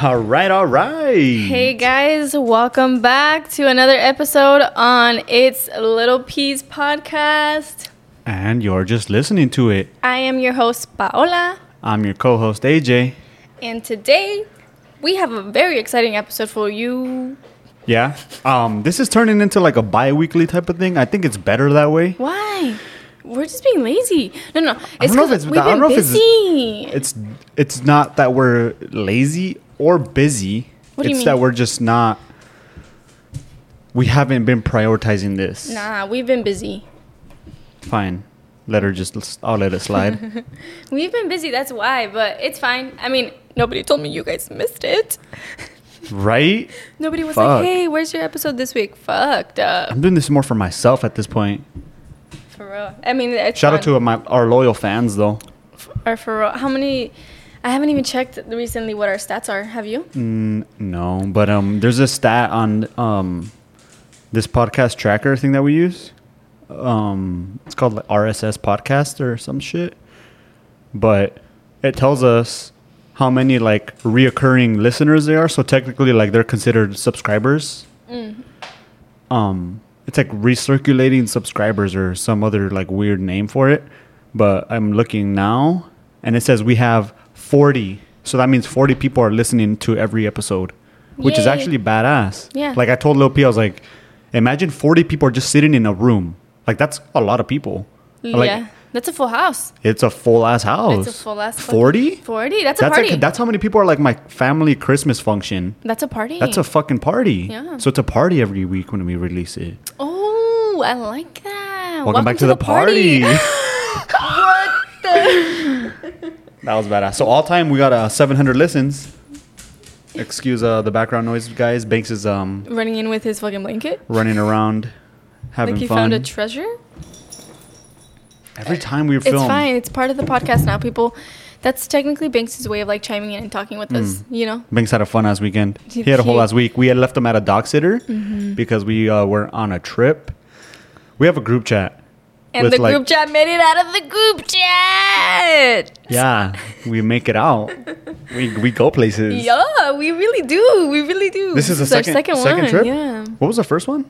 All right, all right. Hey guys, welcome back to another episode on It's Little Peas podcast. And you're just listening to it. I am your host, Paola, I'm your co host, AJ. and today we have a very exciting episode for you. Yeah. Um, this is turning into like a bi weekly type of thing. I think it's better that way. Why? We're just being lazy. No, no, it's don't know if because it's- we've been if it's- busy. It's it's not that we're lazy or busy. What do you it's that we're just not we haven't been prioritizing this. Nah, we've been busy. Fine. Let her just I'll let it slide. We've been busy, that's why, but it's fine. I mean, nobody told me you guys missed it. right? Nobody was Fuck. like, hey, where's your episode this week? Fucked up. I'm doing this more for myself at this point. For real. I mean, it's Shout out to my our loyal fans though. Or for real. How many? I haven't even checked recently what our stats are. Have you? Mm, no, but um, there's a stat on um, this podcast tracker thing that we use. Um, it's called like RSS podcast or some shit, but it tells us how many like reoccurring listeners there are. So technically, like they're considered subscribers. Um, it's like recirculating subscribers or some other like weird name for it. But I'm looking now, and it says we have 40. So that means 40 people are listening to every episode, which is actually badass. Yeah. Like I told Lil P, I was like, imagine 40 people are just sitting in a room. Like that's a lot of people. Like, yeah. That's a full house. It's a full ass house. It's a full ass. 40? 40? That's a That's party. like that's how many people are like my family Christmas function. That's a party. That's a fucking party. Yeah. So it's a party every week when we release it. Oh, I like that. Welcome, back to, the, party. what the? That was badass. So all time we got uh, 700 listens. Excuse uh, the background noise, guys. Banks is um Running in with his fucking blanket? running around, having like he fun. found a treasure? Every time we It's fine. It's part of the podcast now. People, that's technically Banks' way of like chiming in and talking with us, Mm. you know? Banks had a fun ass weekend. He- had a whole he- ass week. We had left him at a dog sitter Mm-hmm. because we uh, were on a trip. We have a group chat. And the like- group chat made it out of the group chat. Yeah, we make it out. We we go places. Yeah, we really do. We really do. This is the our second second trip. Yeah. What was the first one?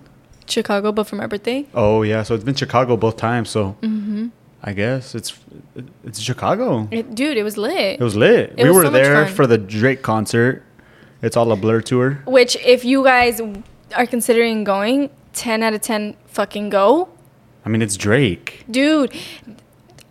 Chicago, but for my birthday. Oh yeah, so it's been Chicago both times. So Mm-hmm. I guess it's it's Chicago. It, dude, it was lit. It was lit. It we was were so there for the Drake concert. It's all a blur tour. Which, if you guys are considering going, 10 out of 10 fucking go. I mean, it's Drake. Dude,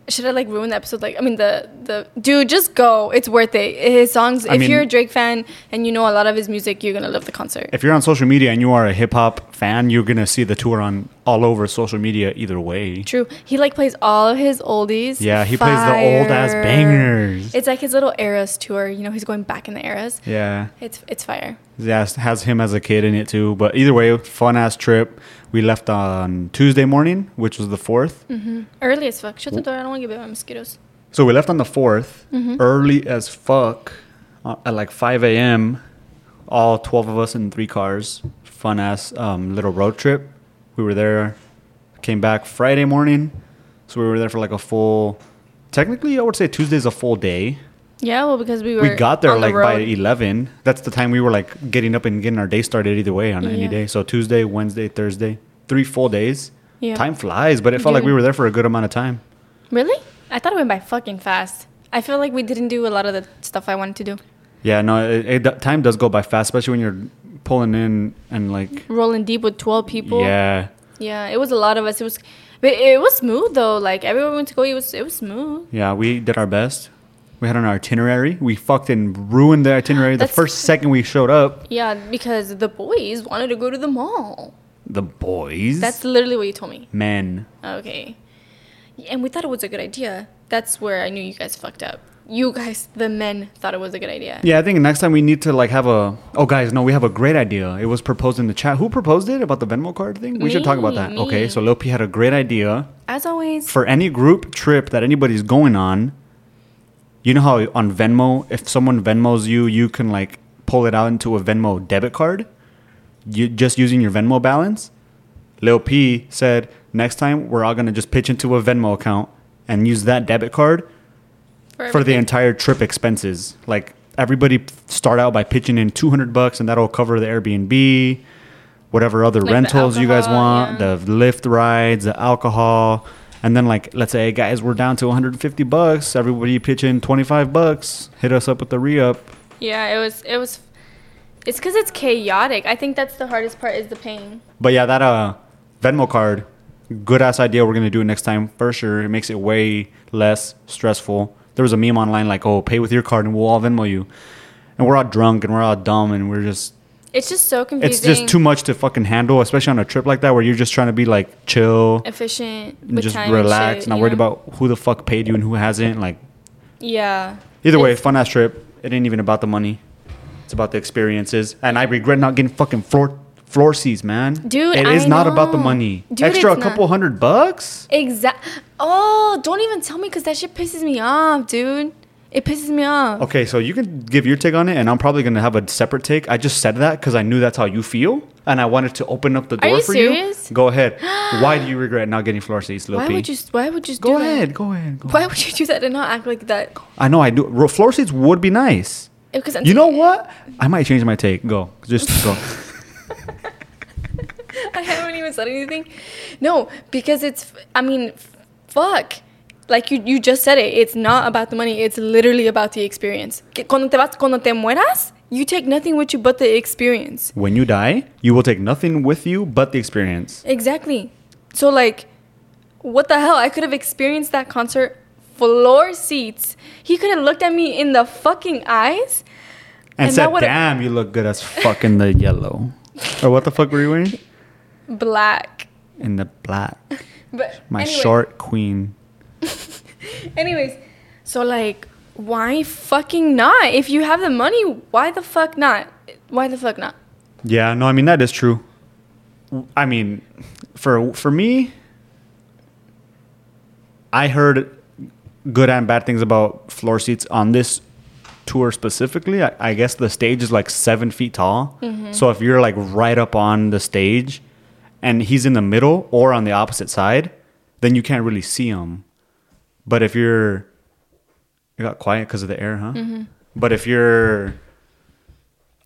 should I like ruin the episode? Like, I mean, the, the, dude, just go. It's worth it. His songs, I if mean- you're a Drake fan and you know a lot of his music, you're going to love the concert. If you're on social media and you are a hip hop fan, you're gonna see the tour on all over social media either way. True. He like plays all of his oldies. Yeah, he plays the old ass bangers. It's like his little eras tour. You know, he's going back in the eras. Yeah, It's it's fire. yeah, has him as a kid in it too. But either way, fun ass trip. We left on Tuesday morning, which was the 4th hmm Early as fuck. Shut the door. I don't want to get bit by mosquitoes. So we left on the 4th, Mhm. early as fuck, uh, at like 5 a.m. All 12 of us in three cars. Fun ass um, little road trip. We were there, came back Friday morning. So we were there for like a full, technically, I would say Tuesday's a full day. Yeah, well, because we were. We got there on the like by 11. That's the time we were like getting up and getting our day started either way on any day. So Tuesday, Wednesday, Thursday, three full days. Yeah. Time flies, but it felt like we were there for a good amount of time. Really? I thought it went by fucking fast. I feel like we didn't do a lot of the stuff I wanted to do. Yeah, no, it, it, time does go by fast, especially when you're pulling in and like, Rolling deep with 12 people. yeah, Yeah, it was a lot of us. It was, but it was smooth though. Like everywhere we went to go, it was it was smooth. yeah, we did our best. We had an itinerary. We fucking ruined the itinerary the first second we showed up. Yeah, because the boys wanted to go to the mall. The boys, That's literally what you told me. men. Okay. And we thought it was a good idea. That's where I knew you guys fucked up. You guys, the men, thought it was a good idea. Yeah, I think next time we need to like have a. Oh, guys, no, we have a great idea. It was proposed in the chat. Who proposed it about the Venmo card thing? We should talk about that. Me, Okay, so P had a great idea As always. for any group trip that anybody's going on. You know how on Venmo, if someone Venmos you, you can like pull it out into a Venmo debit card. You just using your Venmo balance. Lil P said next time we're all gonna just pitch into a Venmo account and use that debit card for the entire trip expenses. Like everybody start out by pitching in 200 bucks and that'll cover the Airbnb, whatever other Like rentals you guys want, yeah. the Lyft rides, the alcohol. And then like let's say guys we're down to 150 bucks, everybody pitch in 25 bucks, hit us up with the re-up. Yeah, it was it was it's cuz it's chaotic. I think that's the hardest part is the pain. But yeah, that uh Venmo card, good ass idea. We're gonna do it next time for sure. It makes it way less stressful. There was a meme online like, "Oh, pay with your card and we'll all Venmo you," and we're all drunk and we're all dumb and we're just. It's just so confusing. It's just too much to fucking handle, especially on a trip like that where you're just trying to be like chill, efficient and just relax, and shit, not worried know? about who the fuck paid you and who hasn't. Like Yeah. either way, fun ass trip. It ain't even about the money. It's about the experiences, and I regret not getting fucking floor floor seats, man. Dude, it is not about the money. Dude, Extra a couple not. hundred bucks. Exact. Oh, don't even tell me because that shit pisses me off, dude. It pisses me off. Okay, so you can give your take on it, and I'm probably gonna have a separate take. I just said that because I knew that's how you feel, and I wanted to open up the Are door you for serious? you. Go ahead. Why do you regret not getting floor seats, Lil Why P? would you? Why would you? Go do that? Go ahead. Go ahead. Why ahead. would you do that and not act like that? I know I do. Floor seats would be nice. Because You know what? I might change my take. Go. Just go. I haven't even said anything. No, because it's. I mean, fuck. Like you, you just said it. It's not about the money. It's literally about the experience. Cuando te vas, cuando te mueras, you take nothing with you but the experience. when you die, you will take nothing with you but the experience. Exactly. So like, what the hell? I could have experienced that concert floor seats. He could have looked at me in the fucking eyes. And, And said, "Damn, you look good as fuck in the yellow." or what the fuck were you wearing? Black. In the black. But My anyway. short queen. Anyways, so like, why fucking not? If you have the money, why the fuck not? Why the fuck not? Yeah, no, I mean that is true. I mean, for for me, I heard good and bad things about floor seats on this tour specifically. I, I guess the stage is like seven feet tall, mm-hmm. so if you're like right up on the stage, and he's in the middle or on the opposite side, then you can't really see him. But if you're, it got quiet because of the air, huh? Mm-hmm. But if you're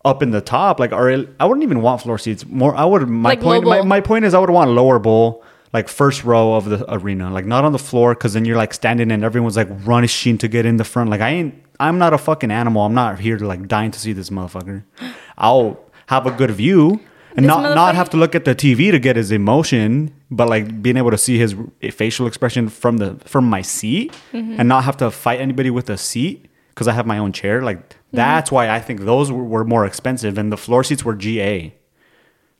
up in the top, like or I wouldn't even want floor seats. More, I would. My Like point. My, my point is, I would want lower bowl, like first row of the arena, like not on the floor, because then you're like standing and everyone's like rushing to get in the front. Like I ain't. I'm not a fucking animal. I'm not here to like dying to see this motherfucker. I'll have a good view and not not have to look at the TV to get his emotion, but like being able to see his facial expression from the from my seat Mm-hmm. and not have to fight anybody with a seat because I have my own chair. Like Mm-hmm. that's why I think those were, were more expensive and the floor seats were GA,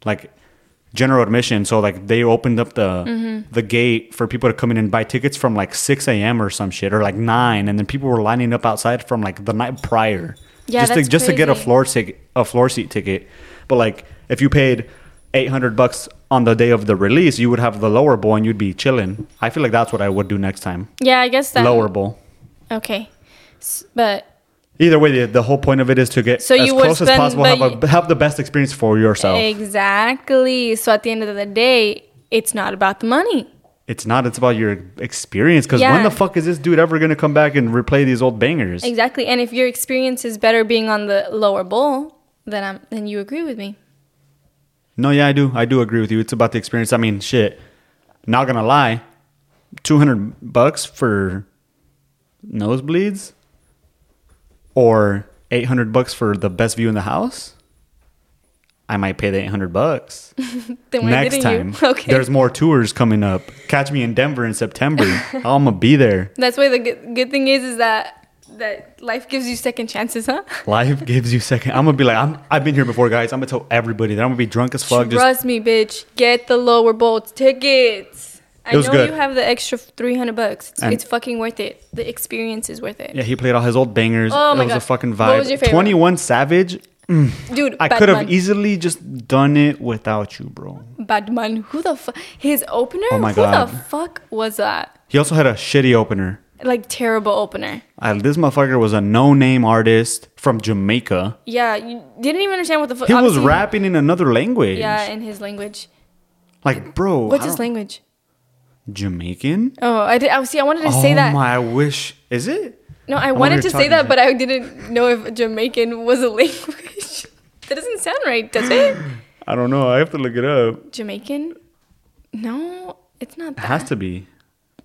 like general admission. So like they opened up the Mm-hmm. the gate for people to come in and buy tickets from like six a.m. or some shit or like nine, and then people were lining up outside from like the night prior. Yeah, just to just to get a floor ticket, a floor seat ticket. But like if you paid eight hundred bucks on the day of the release, you would have the lower bowl and you'd be chilling. I feel like that's what I would do next time. Yeah, I guess that. Lower bowl. Okay, S- but Either way, the, the whole point of it is to get So as close as possible, have, a, have the best experience for yourself. exactly. So at the end of the day, it's not about the money. It's not. It's about your experience. Because Yeah. when the fuck is this dude ever gonna come back and replay these old bangers? Exactly. And if your experience is better being on the lower bowl, then I'm then you agree with me. No, yeah, I do. I do agree with you. It's about the experience. I mean, shit. Not gonna lie, two hundred bucks for nosebleeds, or eight hundred bucks for the best view in the house. I might pay the eight hundred bucks next time. you? Okay. There's more tours coming up. Catch me in Denver in September. I'm gonna be there. That's why the good, good thing is is that that life gives you second chances, huh? Life gives you second. I'm gonna be like, I'm, I've been here before, guys. I'm gonna tell everybody that I'm gonna be drunk as fuck. Just Trust me, bitch. Get the lower bowl tickets. I was know good. you have the extra 300 bucks. It's, it's fucking worth it. The experience is worth it. yeah, he played all his old bangers. Oh it my was a God. fucking What vibe. was your favorite? 21 Savage. Mm. Dude, I could have easily just done it without you, bro. Batman. Who the fuck? His opener? Oh my Who God. the fuck was that? He also had a shitty opener. Like terrible opener. Uh, this motherfucker was a no-name artist from Jamaica. Yeah, you didn't even understand what the fuck. He was rapping in another language. Yeah, in his language. Like, bro. What's his language? Jamaican. Oh, I did. I see. I wanted to say oh that. my! I wish. Is it? No, I over wanted to say that, but I didn't know if Jamaican was a language. that doesn't sound right, does it? I don't know. I have to look it up. Jamaican? No, it's not That. It has to be.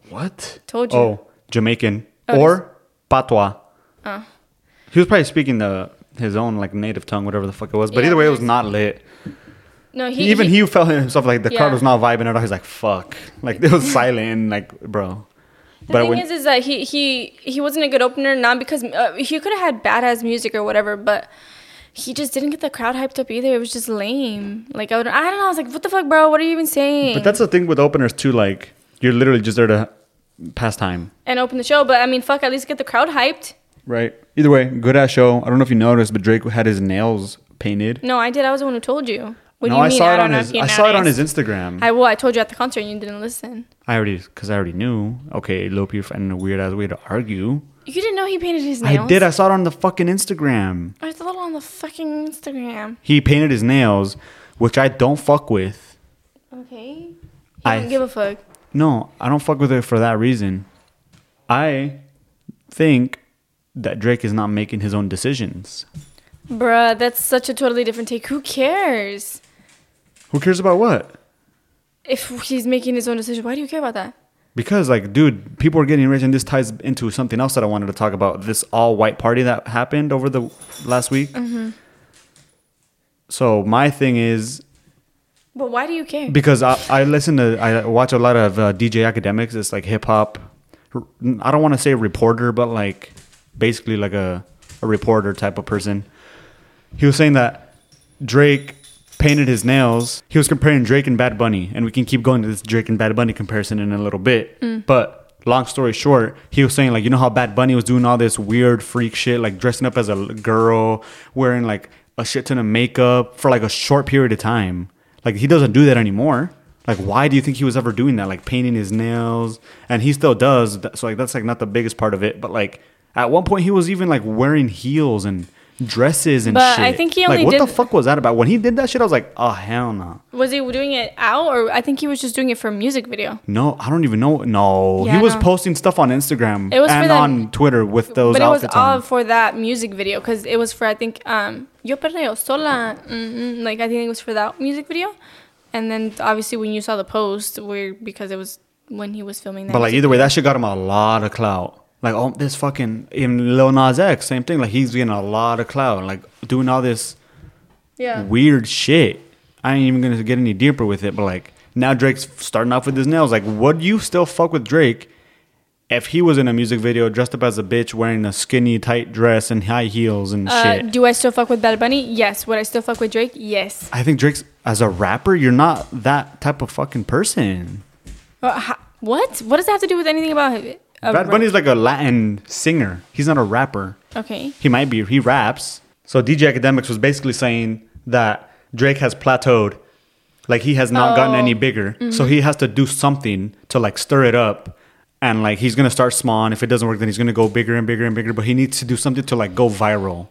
What? Told you. Oh, Jamaican Oh, or patois. Oh. He was probably speaking the his own like native tongue, whatever the fuck it was. But Yeah, either way, it was not lit. No, he Even he, felt himself like the crowd was not vibing at all. He's like, "Fuck!" Like it was silent. Like, bro. The But thing when, is, is that he he he wasn't a good opener, not because uh, he could have had badass music or whatever, but he just didn't get the crowd hyped up either. It was just lame. Like I, would, I don't know. I was like, what the fuck, bro? What are you even saying? but that's the thing with openers too. Like you're literally just there to pass time, and open the show. But I mean, fuck, at least get the crowd hyped. right? Either way, good ass show. I don't know if you noticed, but Drake had his nails painted. No, I did. I was the one who told you. What no, do you I mean? saw it don't on know his. I saw it on his. Instagram. I well, I told you at the concert and you didn't listen. I already, because I already knew. Okay, Lope, you're finding a weird ass way to argue. You didn't know he painted his nails. I did. I saw it on the fucking Instagram. I saw it on the fucking Instagram. He painted his nails, which I don't fuck with. Okay. He I- don't give a fuck. No, I don't fuck with it for that reason. I think that Drake is not making his own decisions. Bruh, that's such a totally different take. Who cares? Who cares about what? If he's making his own decision, why do you care about that? Because, like, dude, people are getting rich, and this ties into something else that I wanted to talk about. This all white party that happened over the last week. Mm-hmm. So, my thing is But why do you care? because I, I listen to, I watch a lot of uh, DJ Akademiks. It's like hip hop. I don't want to say reporter, but like basically like a, a reporter type of person. He was saying that Drake painted his nails. He was comparing Drake and Bad Bunny, and we can keep going to this Drake and Bad Bunny comparison in a little bit. But long story short, he was saying like, you know how Bad Bunny was doing all this weird freak shit, like dressing up as a girl, wearing like a shit ton of makeup for like a short period of time. Like he doesn't do that anymore. Like why do you think he was ever doing that? Like painting his nails, and he still does. So like that's like not the biggest part of it, but like at one point he was even like wearing heels and dresses and But shit. I think he like only what the fuck was that about? When he did that shit, I was like, oh hell no. Was he doing it out, or I think he was just doing it for a music video? No, I don't even know. No, Yeah, he was no. posting stuff on Instagram and that- on Twitter with those but it was all on. for that music video because it was for I think um Yo Perreo Sola, mm like I think it was for that music video, and then obviously when you saw the post, where because it was when he was filming that. But like either way, video. that shit got him a lot of clout. Like oh, this fucking even Lil Nas X, same thing. Like he's getting a lot of clout, like doing all this yeah. weird shit. I ain't even gonna get any deeper with it, but like now Drake's starting off with his nails. Like, would you still fuck with Drake if he was in a music video dressed up as a bitch wearing a skinny tight dress and high heels and Uh, shit? do I still fuck with Bad Bunny? Yes. Would I still fuck with Drake? Yes. I think Drake's as a rapper, you're not that type of fucking person. Uh, what? What does that have to do with anything about Bad Bunny's like a Latin singer. He's not a rapper. Okay. He might be. He raps. So DJ Akademiks was basically saying that Drake has plateaued. Like he has not gotten Oh. any bigger. So he has to do something to like stir it up. And like he's gonna start small, and if it doesn't work, then he's gonna go bigger and bigger and bigger. But he needs to do something to like go viral,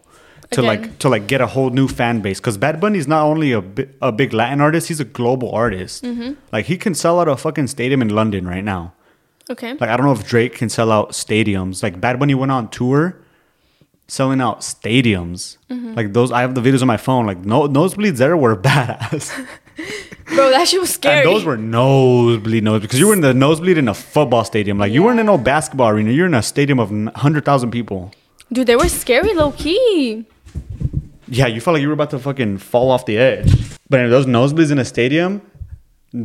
to Again. like to like get a whole new fan base. Because Bad Bunny is not only a bi- a big Latin artist, he's a global artist. Mm-hmm. Like he can sell out a fucking stadium in London right now. Okay. Like I don't know if Drake can sell out stadiums. Like Bad Bunny went on tour, selling out stadiums. Mm-hmm. Like those, I have the videos on my phone. Like no nosebleeds there were badass, Bro, that shit was scary. and those were nosebleed nose because you were in the nosebleed in a football stadium. Like you weren't in no basketball arena. You're in a stadium of hundred thousand people. Dude, they were scary low key. Yeah, you felt like you were about to fucking fall off the edge. But in those nosebleeds in a stadium,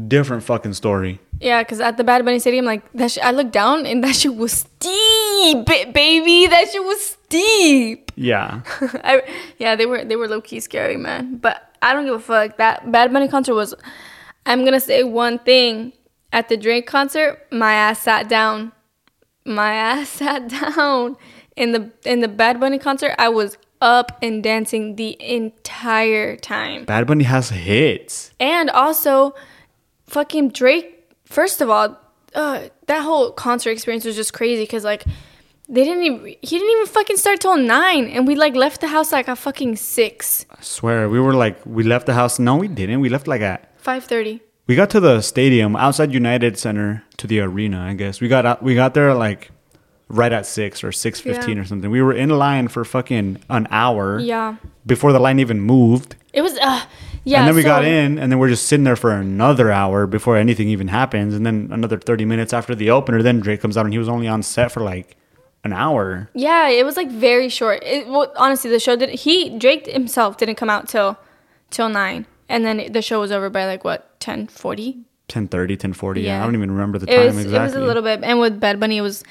different fucking story. Yeah, because at the Bad Bunny Stadium, like that, sh- I looked down and that shit was steep, ba- baby. That shit was steep. Yeah, I, yeah, they were they were low key scary, man. But I don't give a fuck. That Bad Bunny concert was. I'm gonna say one thing. At the Drake concert, my ass sat down. My ass sat down. In the in the Bad Bunny concert, I was up and dancing the entire time. Bad Bunny has hits. And also, fucking Drake. First of all, uh, that whole concert experience was just crazy because like they didn't even he didn't even fucking start till nine, and we like left the house like at fucking six, I swear, we were like, we left the house. No, we didn't. We left like at five thirty. We got to the stadium outside United Center to the arena. I guess we got out, we got there like right at six or six fifteen Yeah. or something. We were in line for fucking an hour Yeah. before the line even moved. It was uh yeah. and then we got in, and then we're just sitting there for another hour before anything even happens, and then another thirty minutes after the opener. Then Drake comes out, and he was only on set for like an hour. Yeah, it was like very short. It, well, honestly, the show did he Drake himself didn't come out till till nine, and then the show was over by like what ten forty. 10.30, 10.40. Yeah. Yeah. I don't even remember the It time was exactly. it was a little bit, and with Bad Bunny, it was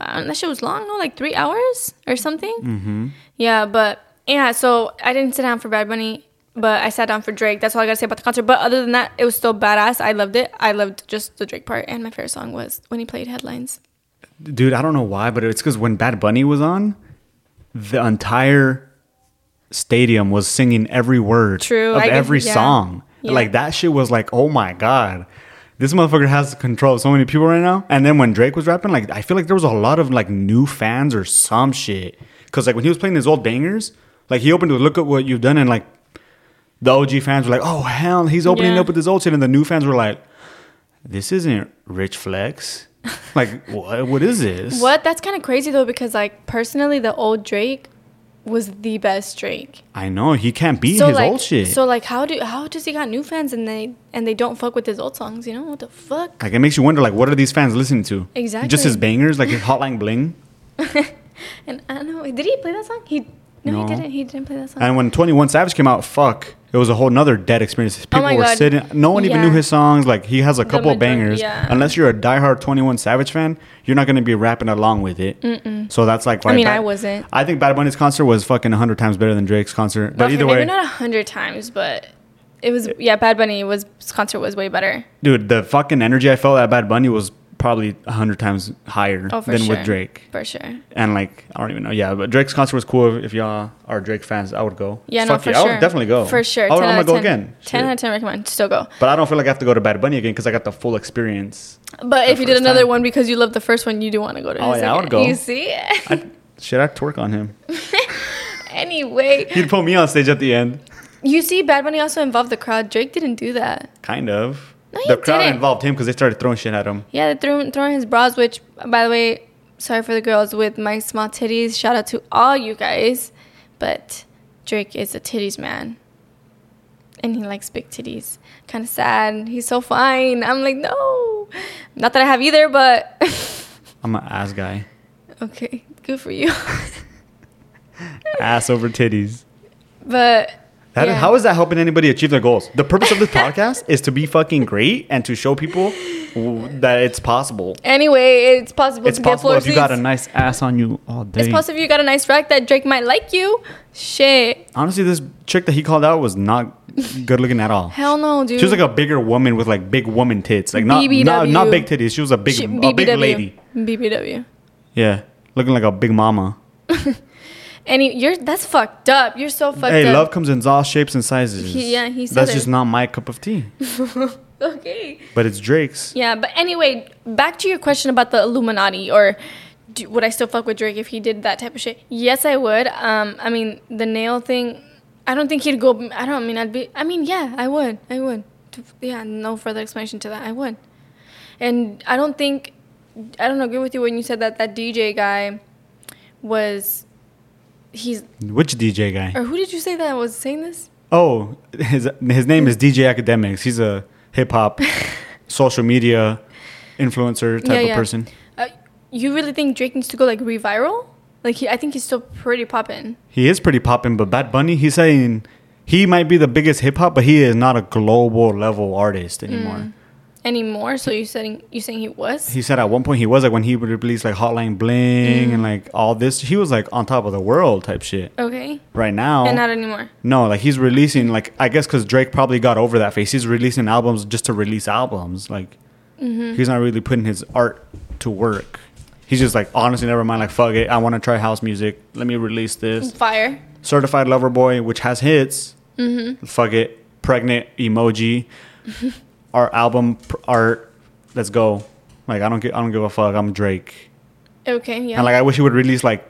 uh, that show was long, no, like three hours or something. Mm-hmm. Yeah, but yeah, so I didn't sit down for Bad Bunny, but I sat down for Drake. That's all I gotta say about the concert. But other than that, it was still badass. I loved it. I loved just the Drake part, and my favorite song was when he played Headlines. Dude, I don't know why, but it's because when Bad Bunny was on, the entire stadium was singing every word True, of I guess- every yeah. song. Yeah. Like that shit was like, oh my god, this motherfucker has control of so many people right now. And then when Drake was rapping, like I feel like there was a lot of like new fans or some shit. Cause like when he was playing his old bangers, like he opened with "Look at what you've done," and like the OG fans were like, "Oh hell, he's opening Yeah. up with his old shit," and the new fans were like, "This isn't Rich Flex." like what? What is this? What? That's kind of crazy though, because like personally, the old Drake was the best Drake. I know he can't beat so his like, old shit. so like, how do how does he got new fans and they and they don't fuck with his old songs? You know what the fuck? like it makes you wonder, like, what are these fans listening to? Exactly. Just his bangers, like his Hotline Bling. And I don't know. Did he play that song? He no, No. he didn't. He didn't play that song. And when Twenty One Savage came out, fuck, it was a whole nother dead experience. People Oh were God. sitting. No one even knew his songs. Like he has a couple of majority- bangers. yeah. Unless you're a diehard Twenty One Savage fan, you're not gonna be rapping along with it. So that's like. I mean, Bad- I wasn't. I think Bad Bunny's concert was fucking hundred times better than Drake's concert. But either maybe way, not a hundred times, but it was yeah. Bad Bunny was his concert was way better. dude, the fucking energy I felt at Bad Bunny was probably a hundred times higher Oh, than sure. with Drake. For sure. And like I don't even know, yeah. But Drake's concert was cool. If y'all are Drake fans, I would go. Yeah, no, for yeah, I sure. would definitely go. For sure. I would, I'm gonna go 10. again. 10 Shit. out of 10 recommend. Still go. But I don't feel like I have to go to Bad Bunny again because I got the full experience. But if you did another time. one because you love the first one, you do want to go to Oh, yeah, I would go. You see? I, shit, I'd twerk on him. anyway, He'd put me on stage at the end. you see, Bad Bunny also involved the crowd. Drake didn't do that. Kind of. No, he the crowd didn't. involved him because they started throwing shit at him. Yeah, they threw throwing his bras, which, by the way, sorry for the girls with my small titties. Shout out to all you guys. But Drake is a titties man. And he likes big titties. Kind of sad. He's so fine. I'm like, no. Not that I have either, but I'm an ass guy. okay, good for you. ass over titties. but That yeah. How is that helping anybody achieve their goals? The purpose of this podcast is to be fucking great and to show people that it's possible. Anyway, it's possible It's to get possible if you got a nice ass on you all day. It's possible if you got a nice rack that Drake might like you. Shit. Honestly, this chick that he called out was not good looking at all. Hell no, dude. She was like a bigger woman with like big woman tits, like not not, BBW. not big titties. She was a big She- a big lady. BBW. Yeah, looking like a big mama. And you're that's fucked up. You're so fucked hey, up. Hey, love comes in all shapes and sizes. He- yeah, he said That's it. just not my cup of tea, Okay. but it's Drake's. Yeah, but anyway, back to your question about the Illuminati or do, would I still fuck with Drake if he did that type of shit? Yes, I would. Um, I mean, the nail thing, I don't think he'd go. I don't I mean I'd be. I mean, yeah, I would. I would. Yeah, no further explanation to that. I would. And I don't think I don't agree with you when you said that that DJ guy was he's Which DJ guy? or who did you say that was saying this? Oh, his his name is DJ Akademiks. He's a hip hop, social media influencer type Yeah, of person. Uh, you really think Drake needs to go like reviral? Like he, I think he's still pretty poppin'. He is pretty popping, but Bad Bunny, he's saying he might be the biggest hip hop, but he is not a global level artist anymore. Mm. Anymore. So you saying you saying he was? He said at one point he was like when he would release like Hotline Bling Mm. and like all this, he was like on top of the world type shit. okay, Right now, and not anymore. no, like he's releasing like I guess because Drake probably got over that phase. He's releasing albums just to release albums. Like Mm-hmm. he's not really putting his art to work. He's just like honestly, never mind. Like fuck it, I want to try house music. Let me release this. Fire. Certified Lover Boy, which has hits. Mm-hmm. Fuck it, pregnant emoji. Our album pr- art. Let's go. Like I don't get, I don't give a fuck. I'm Drake, Okay, yeah. and like I wish he would release like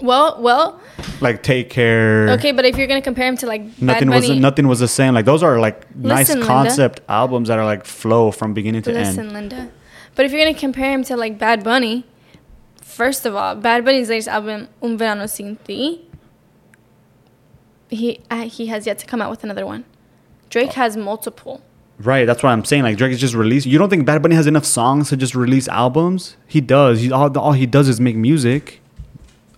well, well, like Take Care. okay, but if you're gonna compare him to like Nothing was nothing was the same. Like those are like nice Listen, Linda. concept albums that are like flow from beginning to listen, end. Linda. But if you're gonna compare him to like Bad Bunny, First of all, Bad Bunny's latest album, Un Verano Sin Ti, he uh, he has yet to come out with another one. Drake has multiple. Right, that's what I'm saying. Like Drake is just released. You don't think Bad Bunny has enough songs to just release albums? He does. He all, all he does is make music.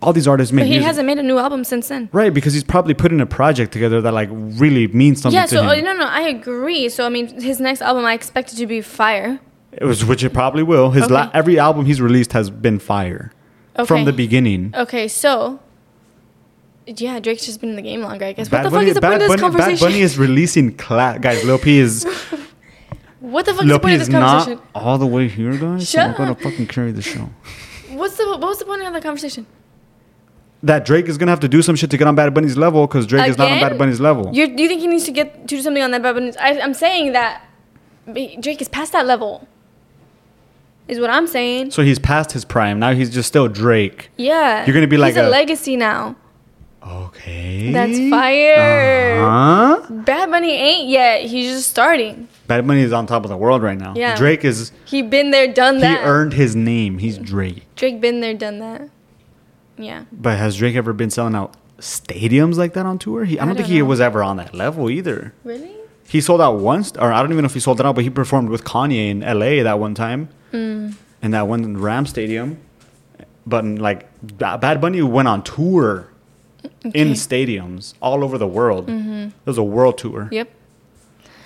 All these artists make But he music. hasn't made a new album since then. right, because he's probably putting a project together that like really means something Yeah, so him. Oh, no, no, I agree. So I mean, his next album I expect it to be fire. It was, which it probably will. His la- every album he's released has been fire from the beginning. Okay, so yeah, Drake's just been in the game longer, I guess. Bad what the Bunny, fuck is the Bad point of this Bunny, Bad conversation? Bunny is releasing cla- guys. Lil P is what the fuck is the point P of is this not conversation? all the way here, guys. so I'm gonna fucking carry the show. What's the what was the point of the conversation? That Drake is gonna have to do some shit to get on Bad Bunny's level because Drake is not on Bad Bunny's level. You're, do you think he needs to get to do something on that Bad Bunny? I, I'm saying that Drake is past that level. Is what I'm saying. So he's past his prime. Now he's just still Drake. Yeah. You're gonna be like he's a, a- legacy now. Okay. That's fire. Uh-huh. Bad Bunny ain't yet. He's just starting. Bad Bunny is on top of the world right now. Yeah. Drake is. He been there, done He that. He earned his name. He's Drake. Drake been there, done that. Yeah. But has Drake ever been selling out stadiums like that on tour? He, I, I don't think don't he know. was ever on that level either. Really? He sold out once, or I don't even know if he sold it out, but he performed with Kanye in LA that one time, Mm. in that one Ram Stadium. But like Bad Bunny went on tour in stadiums all over the world. Mm-hmm. It was a world tour. Yep.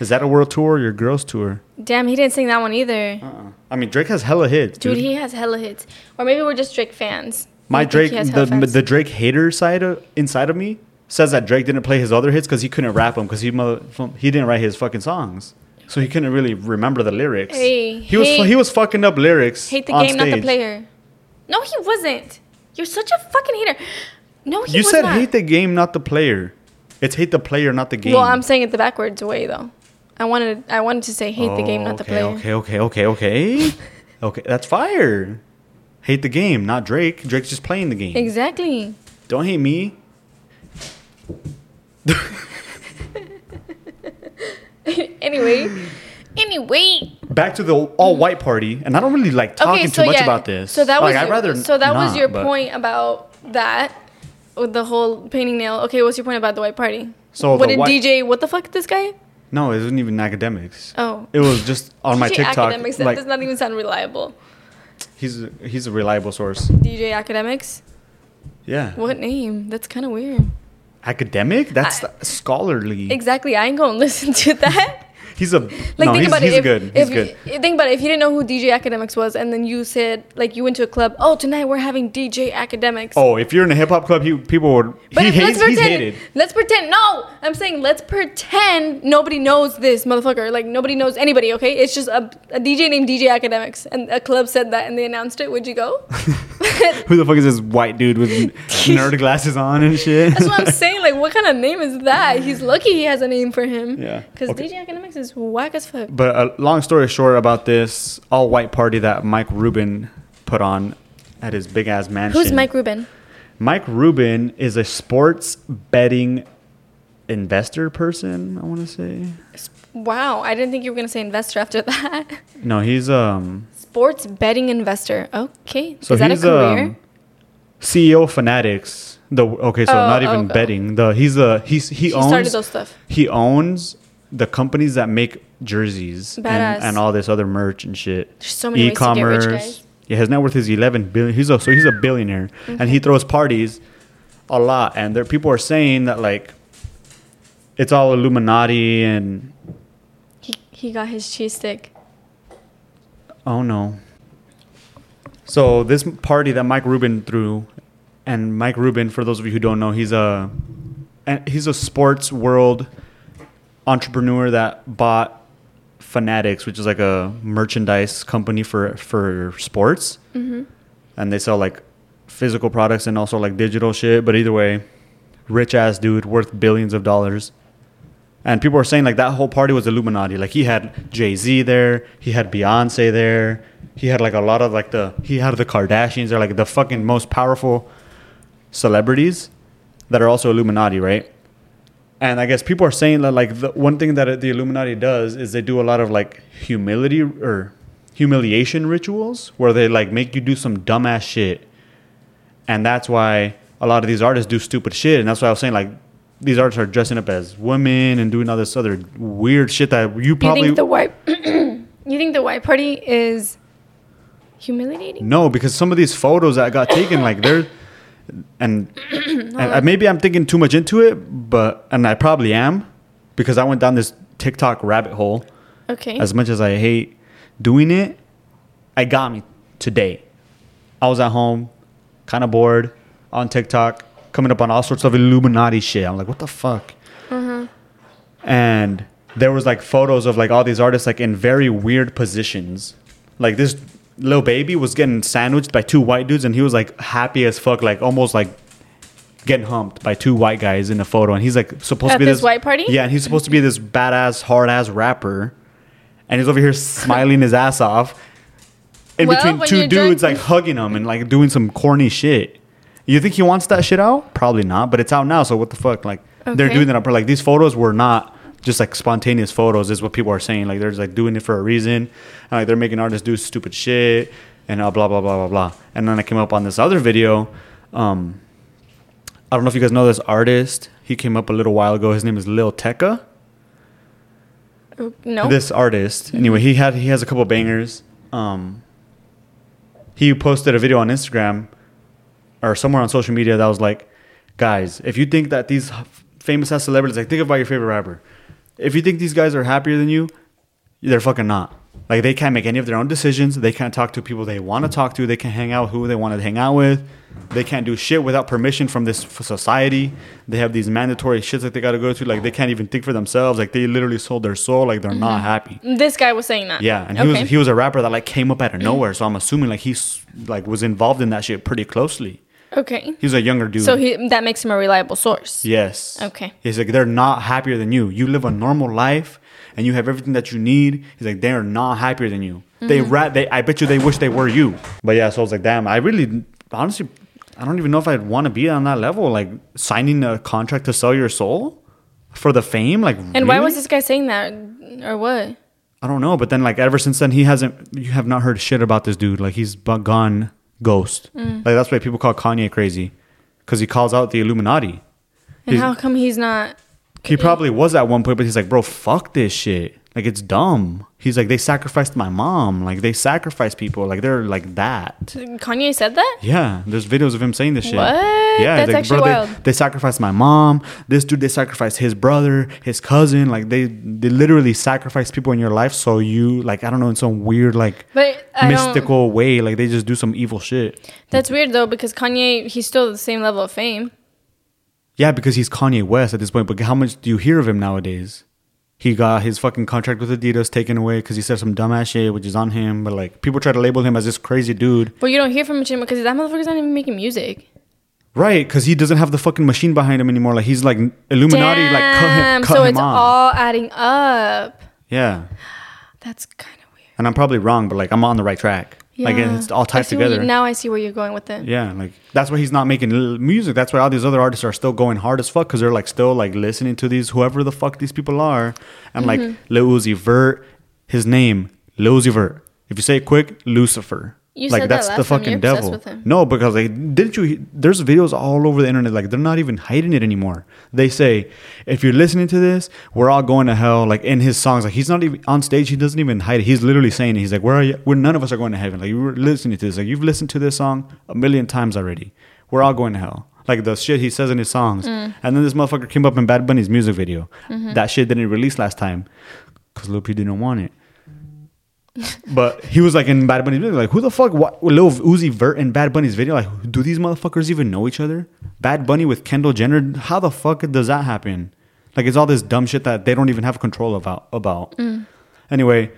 Is that a world tour or your girls tour? Damn, he didn't sing that one either. Uh-uh. I mean, Drake has hella hits, Dude, dude. he has hella hits. Or maybe we're just Drake fans. My Drake, the fans. the Drake hater side of, inside of me says that Drake didn't play his other hits because he couldn't rap them because he mother, he didn't write his fucking songs, so he couldn't really remember the lyrics. Hey, he was he was fucking up lyrics. Hate the game, not the player. No, he wasn't. You're such a fucking hater. No, he You was said not. hate the game, not the player. It's hate the player, not the game. Well, I'm saying it the backwards way though. I wanted I wanted to say hate the game, not the player. Okay, okay, okay, okay, okay. That's fire. Hate the game, not Drake. Drake's just playing the game. Exactly. Don't hate me. anyway, anyway. Back to the all white party, and I don't really like talking too much about this. So that was like, I'd rather so that was your but- point about that Oh, the whole painting nail. Okay, what's your point about the white party? So what did white- DJ? What the fuck? This guy? No, it wasn't even Akademiks. Oh, It was just on my DJ TikTok. Akademiks. That Like does not even sound reliable. he's a, he's a reliable source. DJ Akademiks. Yeah, What name? That's kind of weird. academic. That's I- scholarly. Exactly. I ain't gonna listen to that. He's a Like no. think He's, about it. If, good. He's if good. You, think about it. If you didn't know who DJ Akademiks was, and then you said like you went to a club. Oh, tonight we're having DJ Akademiks. Oh, if you're in a hip hop club, he, people would. But he if- hates. let's pretend, He's hated. Let's pretend. No, I'm saying let's pretend nobody knows this motherfucker. Like nobody knows anybody. Okay, it's just a, a DJ named DJ Akademiks, and a club said that, and they announced it. Would you go? Who the fuck is this white dude with nerd glasses on and shit? That's what I'm saying. Like, what kind of name is that? He's lucky he has a name for him. Yeah. Because Okay. DJ Akademiks is whack as fuck. But a long story short about this all white party that Mike Rubin put on at his big ass mansion. Who's Mike Rubin? Mike Rubin is a sports betting investor person. I want to say. Wow, I didn't think you were gonna say investor after that. No, he's um. Sports betting investor. Okay. So is that a career? um. CEO of Fanatics. The okay, so Oh, not even okay. betting. The he's a he's he, he owns started those stuff. he owns the companies that make jerseys and, and all this other merch and shit. There's so many get rich, guys. Yeah, his net worth is 11 billion. He's a, so he's a billionaire, and he throws parties a lot. And there people are saying that like it's all Illuminati and He he got his cheese stick. oh no. So this party that Mike Rubin threw, and Mike Rubin, for those of you who don't know, he's a and he's a sports world entrepreneur that bought Fanatics, which is like a merchandise company for for sports, Mm-hmm. and they sell like physical products and also like digital shit. But either way, rich ass dude worth billions of dollars. And people are saying like that whole party was Illuminati. Like he had Jay Z there, he had Beyonce there, he had like a lot of like the he had the Kardashians. They're like the fucking most powerful celebrities that are also Illuminati, right? And I guess people are saying that like the one thing that the Illuminati does is they do a lot of like humility or humiliation rituals where they like make you do some dumbass shit and that's why a lot of these artists do stupid shit. And that's why I was saying like these artists are dressing up as women and doing all this other weird shit that you probably You think the white You think the white party is humiliating? No, because some of these photos that got taken, like they're, and, and I- maybe I'm thinking too much into it, but and I probably am, because I went down this TikTok rabbit hole. Okay. As much as I hate doing it, I got me today. I was at home, kind of bored, on TikTok, coming up on all sorts of Illuminati shit. I'm like, what the fuck? Uh-huh. And there was like photos of like all these artists like in very weird positions. Like this little baby was getting sandwiched by two white dudes, and he was like happy as fuck, like almost like getting humped by two white guys in a photo. And he's like supposed At to be this this white party? Yeah, and he's supposed to be this badass, hard ass rapper, and he's over here smiling his ass off. In Well, between two dudes, drunk- like hugging him and like doing some corny shit. You think he wants that shit out? Probably not, but it's out now. So what the fuck? Like they're doing that up. Like these photos were not just like spontaneous photos. Is what people are saying. Like they're just like doing it for a reason. And, like they're making artists do stupid shit and uh, blah blah blah blah blah. And then I came up on this other video. Um, I don't know if you guys know this artist. He came up a little while ago. His name is Lil Tecca no. this artist anyway he had he has a couple bangers um he posted a video on instagram or somewhere on social media that was like guys if you think that these famous ass celebrities like think about your favorite rapper if you think these guys are happier than you they're fucking not. Like they can't make any of their own decisions. They can't talk to people they want to talk to. They can't hang out who they want to hang out with. They can't do shit without permission from this society. They have these mandatory shits that they got to go to like they can't even think for themselves. Like they literally sold their soul. Like they're not mm-hmm. happy. This guy was saying that. yeah, and he okay. was he was a rapper that like came up out of nowhere. So I'm assuming like he's like was involved in that shit pretty closely. Okay. He's a younger dude. So he that makes him a reliable source. yes. Okay. He's like they're not happier than you. You live a normal life and you have everything that you need. He's like they're not happier than you. They Mm-hmm. rat. They I bet you they wish they were you. But yeah, so I was like, damn. I really honestly. I don't even know if I'd want to be on that level, like signing a contract to sell your soul for the fame. Like, And why was this guy saying that or what? I don't know, but then like ever since then, he hasn't. You have not heard shit about this dude. Like he's gone ghost. Mm. Like that's why people call Kanye crazy, because he calls out the Illuminati. And He's- how come he's not He probably was at one point, but he's like, bro, fuck this shit. Like it's dumb. He's like, they sacrificed my mom. Like they sacrifice people. Like they're like that. Kanye said that? Yeah, there's videos of him saying this shit. What? Yeah, That's he's actually bro, wild. They, they sacrificed my mom. This dude, they sacrificed his brother, his cousin. Like they, they literally sacrifice people in your life. So you, like, I don't know, in some weird, like, But mystical way, like they just do some evil shit. That's weird though because Kanye he's still the same level of fame. Yeah, because he's Kanye West at this point. But how much do you hear of him nowadays? He got his fucking contract with Adidas taken away because he said some dumbass shit, which is on him. But like, people try to label him as this crazy dude. But you don't hear from him because that motherfucker's not even making music. Right, because he doesn't have the fucking machine behind him anymore. Like he's like Illuminati, like cut Damn, him, cut so him it's off. all adding up. yeah, That's kind of weird. and I'm probably wrong, but like I'm on the right track. Like it's all tied where you- together. now I see where you're going with it. yeah, like that's why he's not making music. That's why all these other artists are still going hard as fuck because they're like still like listening to these whoever the fuck these people are. And like Mm-hmm. Lil Uzi Vert, his name Lil Uzi Vert. If you say it quick, Lucifer. You like said that that's last the fucking You're devil. with him. No, because like didn't you? There's videos all over the internet. Like they're not even hiding it anymore. They say if you're listening to this, we're all going to hell. Like in his songs, like he's not even on stage. He doesn't even hide it. He's literally saying it. He's like, where are you? Where none of us are going to heaven. Like you were listening to this. Like you've listened to this song a million times already. We're all going to hell. Like the shit he says in his songs. Mm. And then this motherfucker came up in Bad Bunny's music video. Mm-hmm. That shit didn't release last time because Lil P didn't want it. But he was like in Bad Bunny's video, like, who the fuck? What, Lil Uzi Vert in Bad Bunny's video? Like, do these motherfuckers even know each other? Bad Bunny with Kendall Jenner? How the fuck does that happen? Like, it's all this dumb shit that they don't even have control about. about. Mm. Anyway,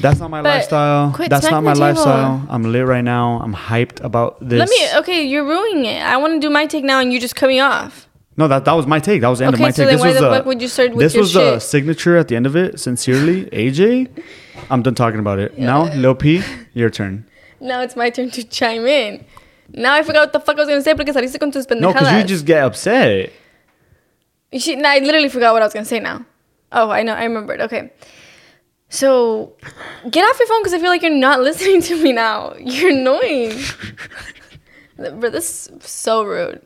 that's not my But lifestyle. That's not my table. lifestyle. I'm lit right now. I'm hyped about this. Let me. Okay, you're ruining it. I want to do my take now, and you're just cut me off. No, that that was my take. That was the end Okay, of my so take. then this why was the fuck would you start with This your was the signature at the end of it. Sincerely, AJ. I'm done talking about it. Now, Lil P, your turn. Now it's my turn to chime in. Now I forgot what the fuck I was gonna say porque saliste con tus pendejadas. No, because you just get upset. She, no, I literally forgot what I was gonna say now. Oh, I know, I remembered. Okay. So, get off your phone because I feel like you're not listening to me now. You're annoying. Bro, this is so rude.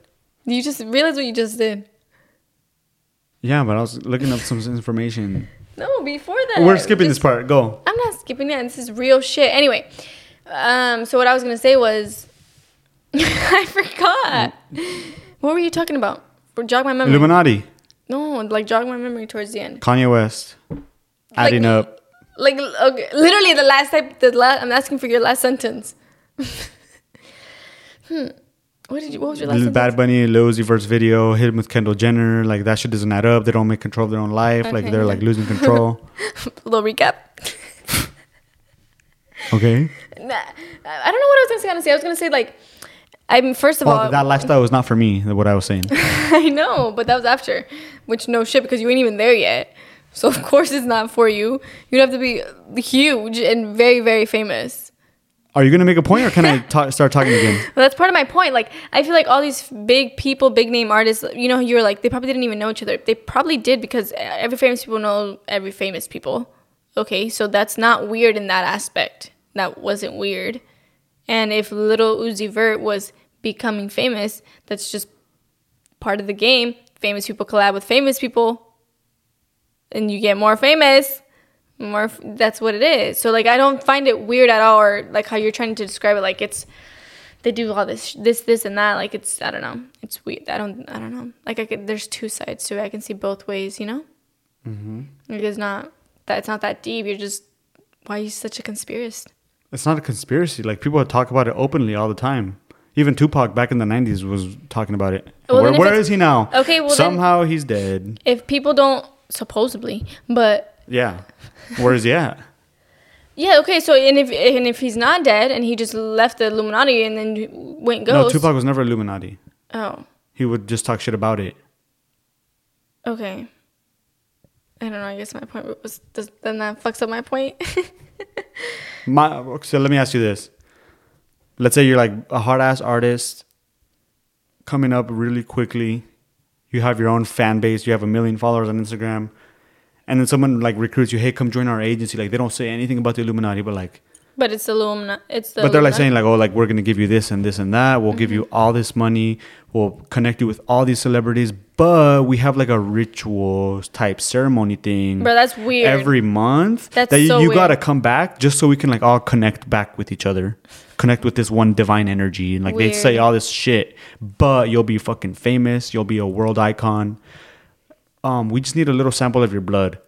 You just realize what you just did. Yeah, but I was looking up some information. No, before that. We're skipping this part. Go. I'm not skipping it. This is real shit. Anyway, um, so what I was gonna say was, I forgot. What were you talking about? Jog my memory. Illuminati. no, like jog my memory towards the end. Kanye West. Adding Like- up. Like okay, literally the last type. The last. I'm asking for your last sentence. hmm. What did you? What was your last Bad? Bunny, Lil Uzi Vert's video, hit him with Kendall Jenner. Like that shit doesn't add up. They don't make control of their own life. like they're yeah. like losing control. little recap. okay. Nah, I don't know what I was gonna say. I was gonna say like, I'm first of Oh, all. that lifestyle was not for me. What I was saying. I know, but that was after. Which no shit because you ain't even there yet. So of course it's not for you. You'd have to be huge and very very famous. Are you gonna make a point, or can I ta- start talking again? But that's part of my point. Like I feel like all these big people, big name artists, you know, you're like they probably didn't even know each other. They probably did because every famous people know every famous people. Okay, so that's not weird in that aspect. That wasn't weird. And if Lil Uzi Vert was becoming famous, that's just part of the game. Famous people collab with famous people, and you get more famous. More, that's what it is. So like, I don't find it weird at all, or like how you're trying to describe it. Like it's they do all this, this, this, and that. Like it's, I don't know. It's weird. I don't, I don't know. Like I could, there's two sides to it. I can see both ways. You know. Mm-hmm. Like it's not that it's not that deep. You're just why are you such a conspiracist? It's not a conspiracy. Like people talk about it openly all the time. Even Tupac back in the '90s was talking about it. Well, where where is he now? Okay, well somehow he's dead. If people don't supposedly, but Yeah, where is he at? yeah, okay. So and if and if he's not dead and he just left the Illuminati and then went ghost. No. Tupac was never Illuminati. Oh, He would just talk shit about it. okay. I don't know. I guess my point was does, then that fucks up my point. My, so let me ask you this. Let's say you're like a hard ass artist coming up really quickly. You have your own fan base. You have a million followers on Instagram. And then someone like recruits you, hey, come join our agency. Like they don't say anything about the Illuminati, but like, but it's the Illumina. It's the. but they're like saying like, oh, like we're gonna give you this and this and that. We'll give you Mm-hmm. all this money. We'll connect you with all these celebrities. But we have like a ritual type ceremony thing. Bro, that's weird. every month That's that you, so you weird. gotta come back just so we can like all connect back with each other connect with this one divine energy and like they say all this shit but you'll be fucking famous you'll be a world icon um we just need a little sample of your blood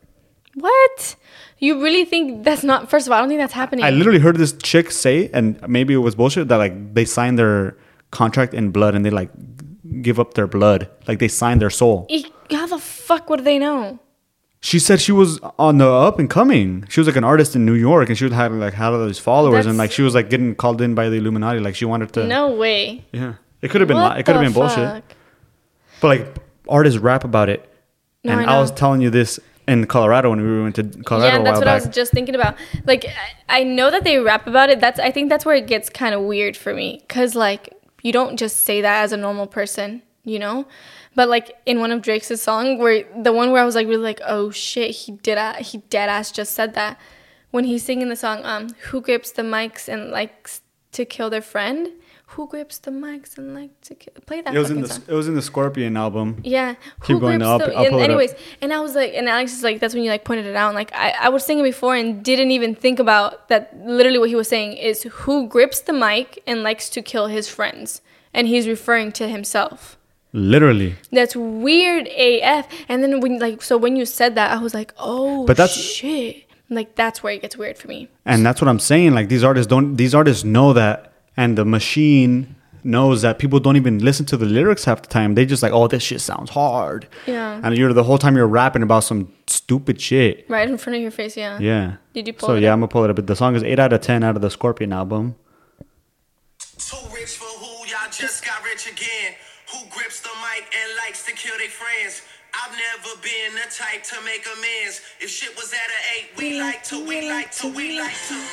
What? You really think that's not? First of all, I don't think that's happening. i literally heard this chick say and maybe it was bullshit that like they signed their contract in blood and they like give up their blood like they signed their soul E- How the fuck would they know? She said she was on the up and coming. She was like an artist in New York, and she was having like had all these followers, and like she was like getting called in by the Illuminati. Like she wanted to. No way. Yeah, it could have been. Li- it could have been bullshit. But like artists rap about it, No, and I I, was telling you this in Colorado when we went to Colorado yeah, that's what I was just thinking about. Like, I, I know that they rap about it. That's I think that's where it gets kind of weird for me, cause like you don't just say that as a normal person, you know. But like in one of Drake's song, where the one where I was like really like, oh shit, he did a, he dead ass just said that when he's singing the song, um, who grips the mics and likes to kill their friend? Who grips the mics and like to kill? Play that. it was in the song. it was in the Scorpion album. Yeah. Keep going, I'll- the- I'll and it up. anyways, and I was like, and Alex is like, that's when you like pointed it out. And like, I, I was singing before and didn't even think about that. Literally, what he was saying is who grips the mic and likes to kill his friends, and he's referring to himself. Literally, That's weird AF. And then when like, so when you said that, I was like, oh, But that's- shit. Like that's where it gets weird for me. and that's what I'm saying. Like these artists don't. These artists know that, and the machine knows that people don't even listen to the lyrics half the time. They just like, oh, this shit sounds hard. Yeah. And you're the whole time you're rapping about some stupid shit. Right in front of your face. Yeah. Yeah. Did you pull So it yeah, up? I'm gonna pull it up. But the song is eight out of ten out of the Scorpion album. Too rich for who? Y'all just got rich again. Who grips the mic and likes to kill their friends? I've never been the type to make amends. If shit was at an eight, we like to, we like to, we like to.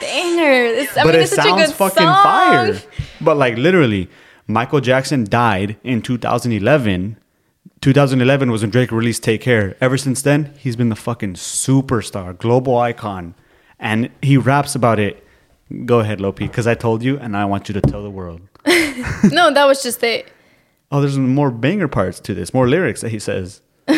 Banger. This, I but mean, it it's such a sounds good fucking song. fire. But like literally, Michael Jackson died in 2011. 2011 was when Drake released Take Care. Ever since then, he's been the fucking superstar, global icon. And he raps about it Go ahead, Lopi, because I told you, and I want you to tell the world. no, that was just it. Oh, there's more banger parts to this, more lyrics that he says.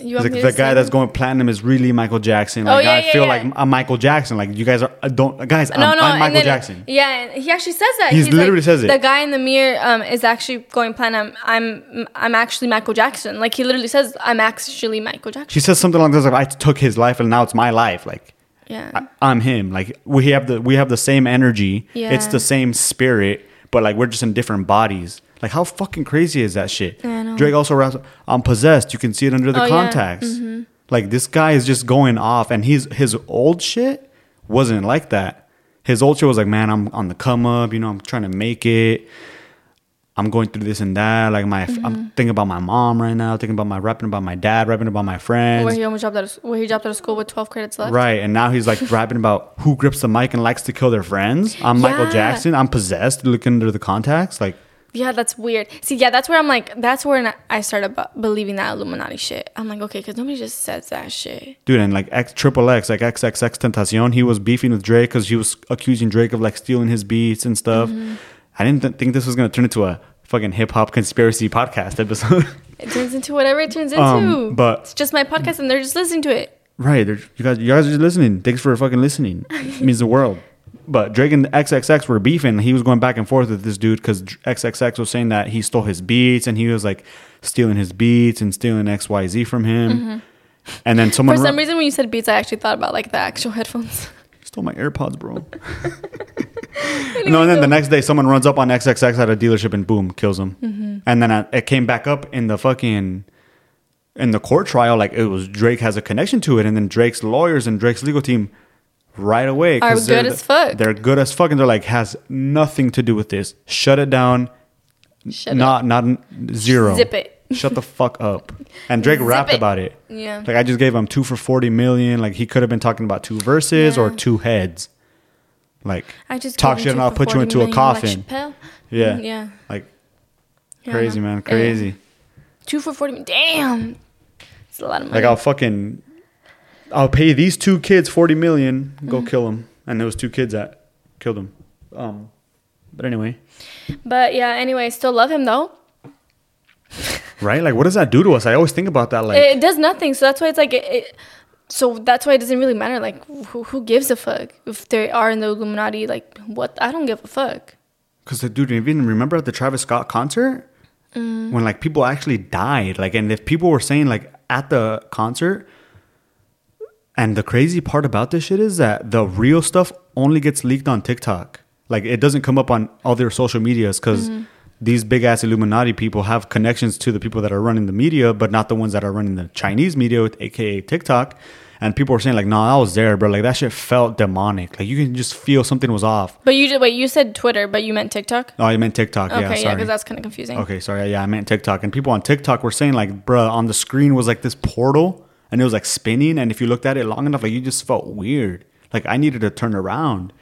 You like the guy that's going platinum is really Michael Jackson. Oh, Like yeah, I yeah, feel yeah. like I'm Michael Jackson. Like you guys are don't guys. I'm, no, no, I'm Michael then- Jackson. Yeah, he actually says that. He's like, literally says it. The guy in the mirror um, is actually going platinum. I'm I'm actually Michael Jackson. Like he literally says, I'm actually Michael Jackson. She says something like this: like I took his life and now it's my life. Like Yeah. I, I'm him. Like we have the we have the same energy. Yeah. It's the same spirit, but like we're just in different bodies. Like how fucking crazy is that shit? Know. Drake also raps, "I'm possessed." You can see it under the Oh, yeah. Mm-hmm. contacts. Like this guy is just going off, and he's his old shit wasn't like that. His old shit was like, "Man, I'm on the come up. You know, I'm trying to make it." I'm going through this and that. Like my, Mm-hmm. I'm thinking about my mom right now. Thinking about my rapping about my dad, rapping about my friends. where he almost dropped out of where he dropped out of school with 12 credits left. Right, and now he's like rapping about who grips the mic and likes to kill their friends. I'm Michael Jackson. I'm possessed. Look under the contacts. Like, Yeah, that's weird. See, yeah, that's where I'm like, that's where I started bu- believing that Illuminati shit. I'm like, okay, because nobody just says that shit. dude, and like X Triple X, like XXXTentacion, he was beefing with Drake because he was accusing Drake of like stealing his beats and stuff. Mm-hmm. I didn't th- think this was gonna turn into a fucking hip hop conspiracy podcast episode. It turns into whatever it turns into. Um, but- it's just my podcast and they're just listening to it. right, you guys, you guys are just listening. Thanks for fucking listening. It means the world. But Drake and XXX were beefing. He was going back and forth with this dude because XXX was saying that he stole his beats and he was like stealing his beats and stealing X Y Z from him. And then someone Mm-hmm. For some ru- reason, when you said beats, I actually thought about like the actual headphones. stole my AirPods, bro. no, and then the next day, someone runs up on XXX at a dealership and boom, kills him. Mm-hmm. And then it came back up in the fucking in the court trial, like it was Drake has a connection to it, and then Drake's lawyers and Drake's legal team right away Are they're good as fuck. They're good as fuck, and they're like has nothing to do with this. Shut it down. Shut not up. not zero. Zip it. Shut the fuck up. And Drake Zip rapped it. about it. Yeah. Like I just gave him two for forty million. Like he could have been talking about two verses or two heads. Like I just talk shit and I'll put you into a 40 million, like coffin. Yeah. Mm, yeah. Like Yeah, crazy, man. Yeah. Crazy. Two for 40 million. Damn. It's a lot of money. Like I'll fucking I'll pay these two kids forty million, go Mm-hmm. kill them. And those two kids that killed him. Um but anyway. but yeah, anyway, still love him though. Right? Like what does that do to us? I always think about that like it, it does nothing. So that's why it's like it, it so that's why it doesn't really matter. Like who, who gives a fuck if they are in the Illuminati? Like what? I don't give a fuck. Because the dude, even remember at the Travis Scott concert Mm. when like people actually died, like, and if people were saying like at the concert, and the crazy part about this shit is that the real stuff only gets leaked on TikTok. Like it doesn't come up on other social medias because Mm-hmm. these big ass Illuminati people have connections to the people that are running the media, but not the ones that are running the Chinese media, with AKA TikTok. And people were saying like, "No, I was there, bro. Like that shit felt demonic. Like you can just feel something was off." But you just wait. You said Twitter, but you meant TikTok. Oh, I meant TikTok. Okay, yeah, yeah, because that's kind of confusing. Okay, sorry. Yeah, I meant TikTok. And people on TikTok were saying like, bruh, on the screen was like this portal and it was like spinning. And if you looked at it long enough, like you just felt weird. Like I needed to turn around.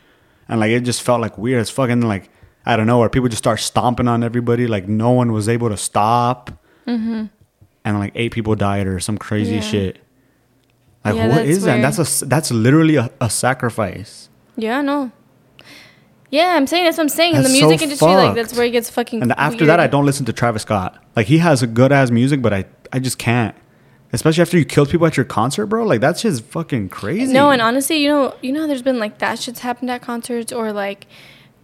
And like it just felt like weird as fucking like I don't know, where people just start stomping on everybody. Like no one was able to stop. And like eight people died or some crazy Mm-hmm. Yeah. shit. Like Yeah, what that's that? weird. That's a that's literally a, a sacrifice. Yeah, I know. Yeah, I'm saying that's what I'm saying. In the That's music so industry, like that's fucked. where it gets fucking. And after that, I don't listen to Travis Scott. Like he has a good ass music, but I I just can't. Especially after you killed people at your concert, bro. Like that's just fucking crazy. No, and honestly, you know, you know, there's been like that shit's happened at concerts or like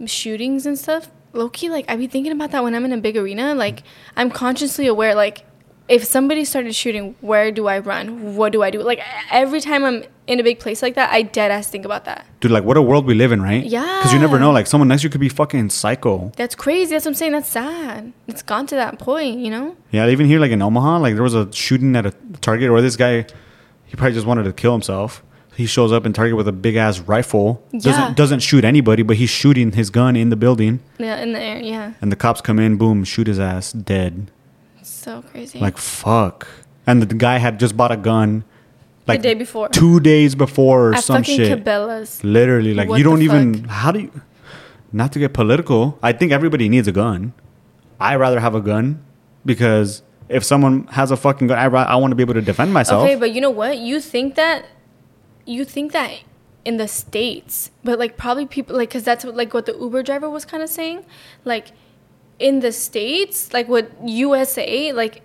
shootings and stuff. Low key, like I be thinking about that when I'm in a big arena. Like I'm consciously aware, like if somebody started shooting, where do I run? What do I do? Like every time I'm in a big place like that, I dead ass think about that. dude, like what a world we live in, right? Yeah. Because you never know. Like someone next to you could be fucking psycho. That's crazy. That's what I'm saying. That's sad. It's gone to that point, you know. Yeah, even here, like in Omaha, like there was a shooting at a Target where this guy, he probably just wanted to kill himself. He shows up in Target with a big ass rifle. Yeah. Doesn't doesn't shoot anybody, but he's shooting his gun in the building. Yeah, in the air. Yeah, And the cops come in, boom, shoot his ass, dead. So crazy. Like fuck. And the guy had just bought a gun, like the day before. two days before or at some fucking shit. Cabela's. Literally, like What you don't even. fuck? How do you? Not to get political, I think everybody needs a gun. I rather have a gun because if someone has a fucking gun, I I want to be able to defend myself. Okay, but you know what? You think that you think that in the states, but like probably people like because that's what, like what the Uber driver was kind of saying, like in the states, like what USA, like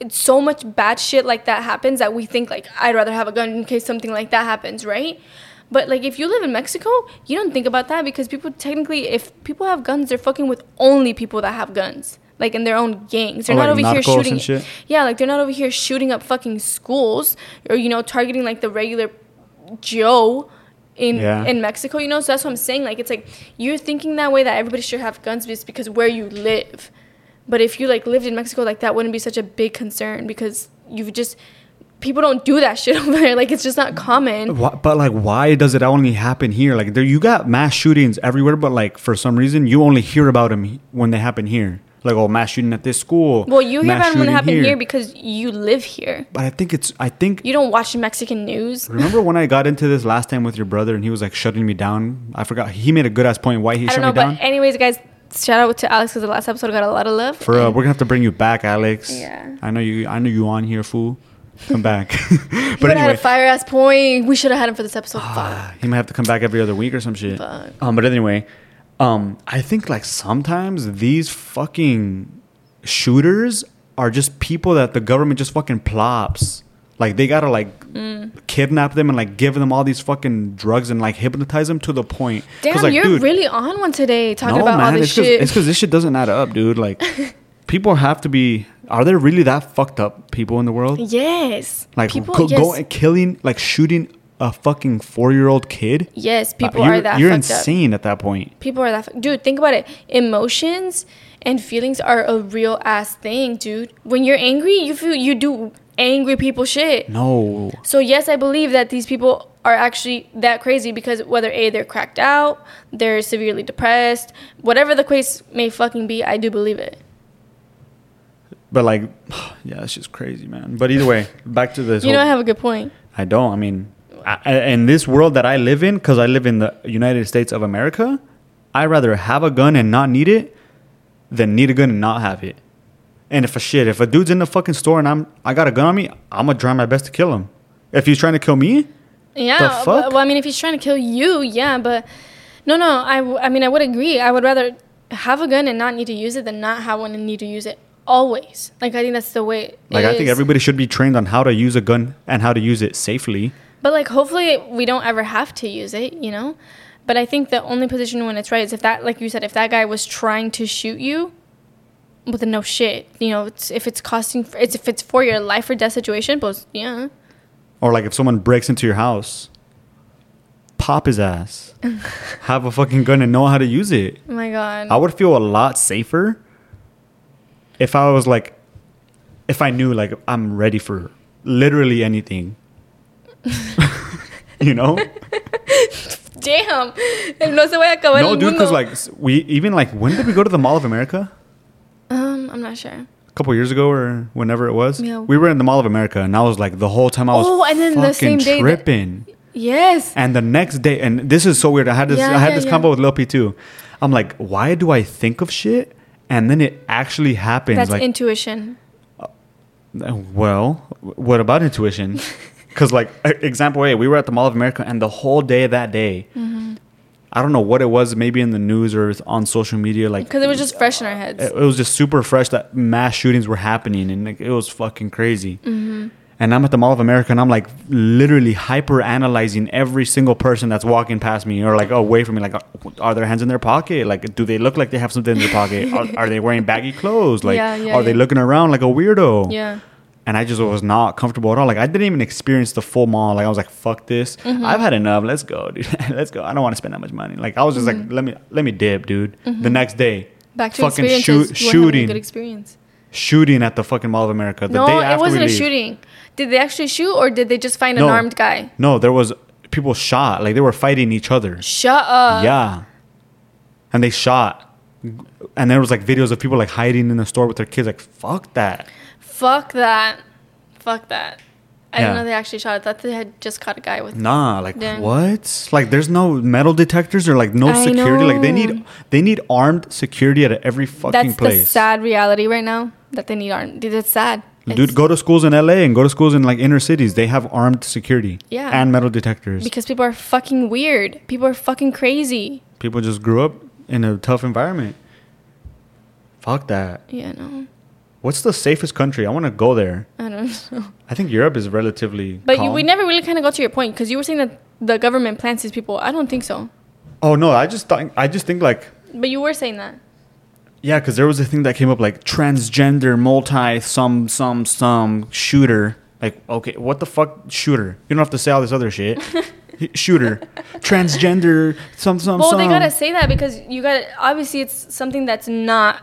it's so much bad shit like that happens that we think like I'd rather have a gun in case something like that happens, right? But like if you live in Mexico, you don't think about that because people technically, if people have guns, they're fucking with only people that have guns, like in their own gangs. They're Oh, not like over here shooting. shit? Yeah, like they're not over here shooting up fucking schools or you know targeting like the regular Joe in Yeah. in Mexico. You know, so that's what I'm saying. Like it's like you're thinking that way that everybody should have guns just because where you live. But if you like lived in Mexico, like that wouldn't be such a big concern because you've just people don't do that shit over there. Like it's just not common. But like, why does it only happen here? Like, there you got mass shootings everywhere, but like for some reason you only hear about them when they happen here. Like, oh, mass shooting at this school. Well, you hear about it happened here. because you live here. but I think it's. I think. You don't watch Mexican news. Remember when I got into this last time with your brother and he was like shutting me down? I forgot. He made a good ass point why he I shut don't know, me but anyways, guys, shout out to Alex because the last episode got a lot of love. For uh, we're gonna have to bring you back, Alex. Yeah. I know you. I know you on here, fool. Come back. He but have had a fire ass point. We should have had him for this episode. Fuck. Ah, he might have to come back every other week or some shit. Fuck. Um, but anyway, um, I think like sometimes these fucking shooters are just people that the government just fucking plops. Like they gotta like Mm. kidnap them and like give them all these fucking drugs and like hypnotize them to the point. Damn, like, you're dude, really on one today talking no, about all this it's cause, shit. It's because this shit doesn't add up, dude. Like, people have to be. Are there really that fucked up people in the world? yes. Like, people, go, yes. go and killing, like shooting a fucking four-year-old kid. yes, people Uh, are that You're fucked up. insane at that point. People are that fu- dude. Think about it. Emotions and feelings are a real ass thing, dude. When you're angry, you feel you do angry people shit. No, So yes, I believe that these people are actually that crazy because whether a they're cracked out, they're severely depressed, whatever the case may fucking be, I do believe it. but like, yeah, it's just crazy, man. But either way, back to this. You know, I whole- have a good point. I don't. I mean, I, in this world that I live in, because I live in the United States of America, I rather have a gun and not need it than need a gun and not have it. And if a shit, if a dude's in the fucking store and I'm I got a gun on me, I'm gonna try my best to kill him. If he's trying to kill me, Yeah. The fuck? Well, I mean, if he's trying to kill you, yeah, but no, no. I, w- I mean, I would agree. I would rather have a gun and not need to use it than not have one and need to use it always. Like I think that's the way. like I think everybody should be trained on how to use a gun and how to use it safely. But like, hopefully, we don't ever have to use it. You know. But I think the only position when it's right is if that, like you said, if that guy was trying to shoot you. Well, then no shit. You know, it's, if it's costing, it's if it's for your life or death situation, but yeah. Or like if someone breaks into your house, pop his ass. have a fucking gun and know how to use it. Oh my god. I would feel a lot safer if I was like, if I knew like I'm ready for literally anything. you know? Damn. No se vaya a acabar no, el dude, because like we even like when did we go to the Mall of America? Um, I'm not sure. A couple years ago or whenever it was. Yeah. We were in the Mall of America and I was like the whole time I was Oh, and then the same day that- Yes. And the next day, and this is so weird. I had this. Yeah, I had yeah, this yeah. combo with Lil P too. I'm like, why do I think of shit, and then it actually happens? That's like, intuition. well, what about intuition? Because like, example A, we were at the Mall of America, and the whole day that day, Mm-hmm. I don't know what it was. Maybe in the news or on social media, like Because it was just fresh in our heads. it, it was just super fresh that mass shootings were happening, and like, it was fucking crazy. Mm-hmm. And I'm at the Mall of America, and I'm like literally hyper analyzing every single person that's walking past me or like away from me. Like, are their hands in their pocket? Like, do they look like they have something in their pocket? are, are they wearing baggy clothes? Like, Yeah, yeah, are they looking around like a weirdo? yeah. And I just was not comfortable at all. Like, I didn't even experience the full mall. Like, I was like, "Fuck this! Mm-hmm. I've had enough. Let's go, dude. Let's go. I don't want to spend that much money." Like, I was just like, "Let me, let me dip, dude." The next day, Mm-hmm. Back to fucking shoot, shooting, good experience. shooting at the fucking Mall of America. The no, day it wasn't we a shooting. Did they actually shoot or did they just find an armed guy? No, there was people shot. Like they were fighting each other. Shut up. yeah, and they shot. And there was like videos of people like hiding in the store with their kids. Like fuck that. Fuck that. Fuck that. I Yeah. didn't know they actually shot. I thought they had just caught a guy with. Nah, like Yeah. what? Like there's no metal detectors or like no I security. Like they need they need armed security at every fucking That's the place. sad reality right now that they need armed. Dude, It's sad. Dude, It's- go to schools in LA and go to schools in like inner cities. They have armed security. Yeah. And metal detectors. because people are fucking weird. People are fucking crazy. People just grew up in a tough environment. Fuck that. Yeah, no, What's the safest country? I want to go there. I don't know. I think Europe is relatively. But you, we never really kind of got to your point because you were saying that the government plants these people. I don't think so. Oh no, I just thought. I just think like. But you were saying that. Yeah, because there was a thing that came up like transgender, multi, some, some, some shooter. Like, okay, what the fuck, shooter? You don't have to say all this other shit. shooter, transgender, some, some, Well, some. they gotta say that because you got to obviously it's something that's not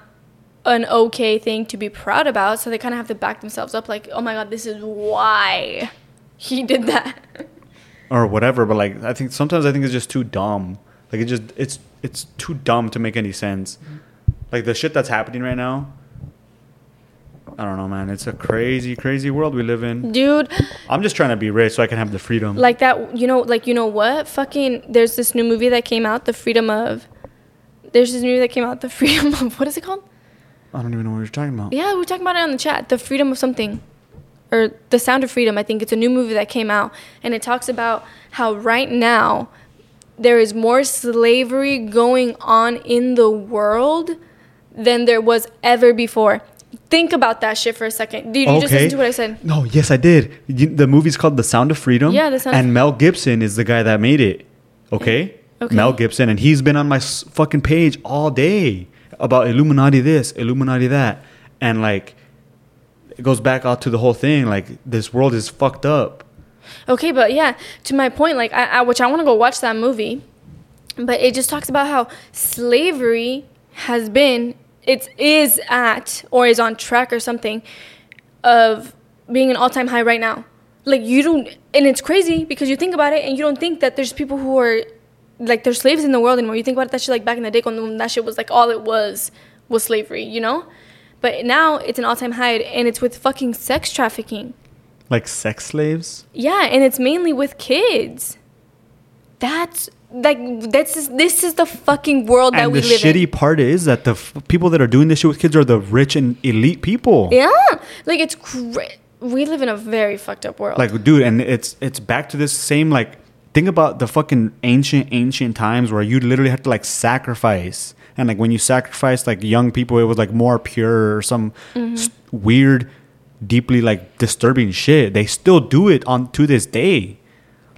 an okay thing to be proud about. So they kind of have to back themselves up, like, oh my god, this is why he did that. or whatever. But like, I think sometimes I think it's just too dumb. Like it just it's it's too dumb to make any sense. Like the shit that's happening right now. I don't know, man. It's a crazy, crazy world we live in. Dude, I'm just trying to be rich so I can have the freedom. like that, you know, like you know what? Fucking, there's this new movie that came out, The Freedom of. There's this movie that came out, The Freedom of what is it called? I don't even know what you're talking about. Yeah, we were talking about it on the chat. The Freedom of something. Or The Sound of Freedom. I think it's a new movie that came out. And it talks about how right now there is more slavery going on in the world than there was ever before. Think about that shit for a second. Did you just listen to what I said? No, yes, I did. You, the movie's called The Sound of Freedom. Yeah, The Sound of- And Mel Gibson is the guy that made it. Okay? Okay. Mel Gibson, and he's been on my fucking page all day about Illuminati this, Illuminati that, and like, it goes back out to the whole thing. Like, this world is fucked up. Okay, but yeah, to my point, like, I, I which I want to go watch that movie, but it just talks about how slavery has been, it is at, or is on track or something, of being an all time high right now. Like, you don't, and it's crazy because you think about it and you don't think that there's people who are, like, there's slaves in the world anymore. You think about that shit, like, back in the day when that shit was, like, all it was, was slavery, you know? But now it's an all time high and it's with fucking sex trafficking. Like sex slaves. Yeah, and it's mainly with kids. That's like this is this is the fucking world that we live in. and the shitty part is that the f- people that are doing this shit with kids are the rich and elite people. Yeah, like it's great. We live in a very fucked up world. Like, dude, and it's it's back to this same like think about the fucking ancient ancient times where you literally had to like sacrifice, and like when you sacrificed like young people, it was like more pure or some Mm-hmm. s- weird, deeply like disturbing shit. They still do it on to this day.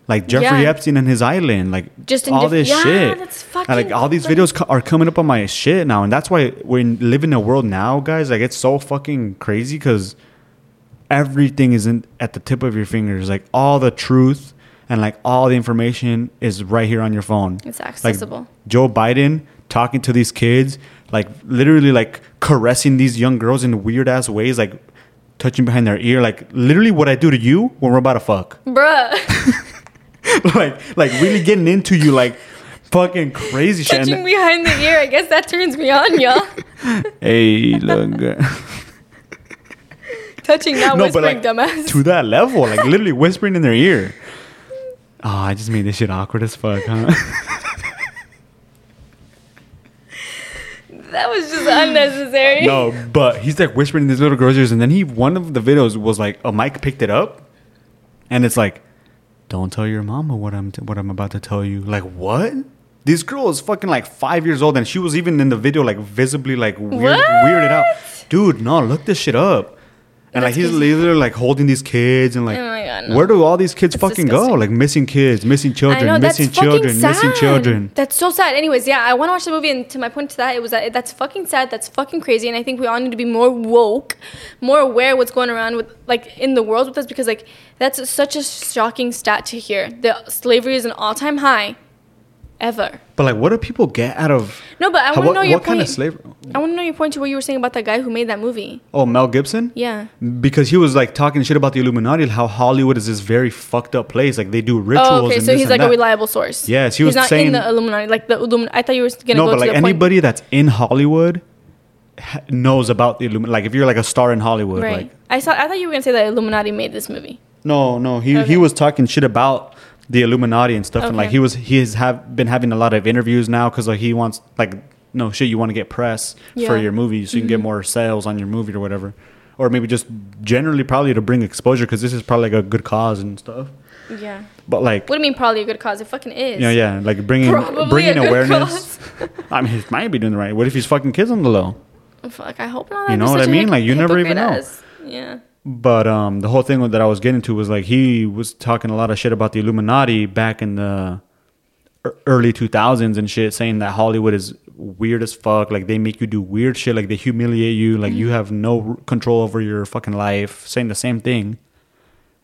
Like Jeffrey Yeah. Epstein and his island, like Just all diff- this yeah, shit. that's And, like all these videos co- are coming up on my shit now, and that's why we live in a world now, guys. Like it's so fucking crazy because everything is in, at the tip of your fingers. Like all the truth and like all the information is right here on your phone. It's Like accessible. Joe Biden talking to these kids, like literally like caressing these young girls in weird ass ways, like touching behind their ear, like literally what I do to you when we're about to fuck. Bruh, like like really getting into you like fucking crazy shit. touching behind the ear. I guess that turns me on, y'all. hey, look. touching, not no, whispering, like dumbass. to that level, like literally whispering in their ear. Oh, I just made this shit awkward as fuck, huh? that was just unnecessary. no, but he's like whispering in these little girls' ears, and then he one of the videos was like a mic picked it up, and it's like, "Don't tell your mama what I'm t- what I'm about to tell you." Like what? This girl is fucking like five years old, and she was even in the video like visibly like weird, What? weirded out. Dude, no, look this shit up. And like he's literally like holding these kids and like, Oh God, no. where do all these kids That's fucking go? Like missing kids, missing children, know missing children, sad. missing children. That's so sad. Anyways, yeah, I want to watch the movie, and to my point to that, it was that that's fucking sad. That's fucking crazy, and I think we all need to be more woke, more aware of what's going around with like in the world with us, because like that's such a shocking stat to hear. The slavery is an all-time high, ever. But like, what do people get out of? No, but I want to know your what kind point. of slavery? I want to know your point to what you were saying about that guy who made that movie. Oh, Mel Gibson. Yeah. Because he was like talking shit about the Illuminati, how Hollywood is this very fucked up place. Like they do oh, rituals. Oh, okay. So he's like a reliable source. Yes, he he's was not saying- in the Illuminati. Like the Illuminati. I thought you were gonna No, go but to like the point. anybody that's in Hollywood knows about the Illuminati. Like if you're like a star in Hollywood, Right. like I saw. I thought you were gonna say that Illuminati made this movie. no, no, he Okay. he was talking shit about the Illuminati and stuff, and like he was he has have been having a lot of interviews now because like he wants like no shit, you want to get press for Yeah. Mm-hmm. your movie so you can get more sales on your movie or whatever. or maybe just generally probably to bring exposure because this is probably like a good cause and stuff. Yeah. But like, What do you mean probably a good cause? It fucking is. yeah, yeah, like bringing Probably bringing awareness. I mean, he might be doing the right. What if he's fucking kids on the low? Fuck, I hope not. You know what I mean? Like, you never even know. Yeah. But um, the whole thing that I was getting to was like he was talking a lot of shit about the Illuminati back in the early 2000s and shit, saying that Hollywood is weird as fuck. Like they make you do weird shit. Like they humiliate you. Like you have no control over your fucking life. Saying the same thing.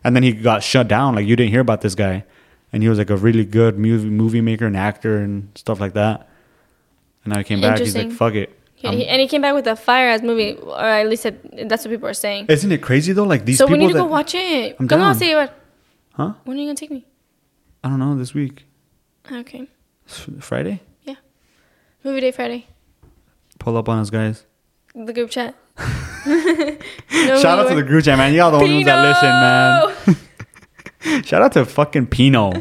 And then he got shut down. Like you didn't hear about this guy, and he was like a really good movie movie maker and actor and stuff like that. And now he came back. He's like, fuck it. He, I'm- he- and he came back with a fire ass movie, or at least it, that's what people are saying. Isn't it crazy though? Like these so people we need to go watch it. I'm Come on, down. see what? Huh? When are you gonna take me? I don't know. This week, Okay. Friday. Yeah. Movie day Friday. Pull up on us, guys. The group chat. no Shout out to the group chat, man. Y'all the only ones that listen, man. Shout out to fucking Pino.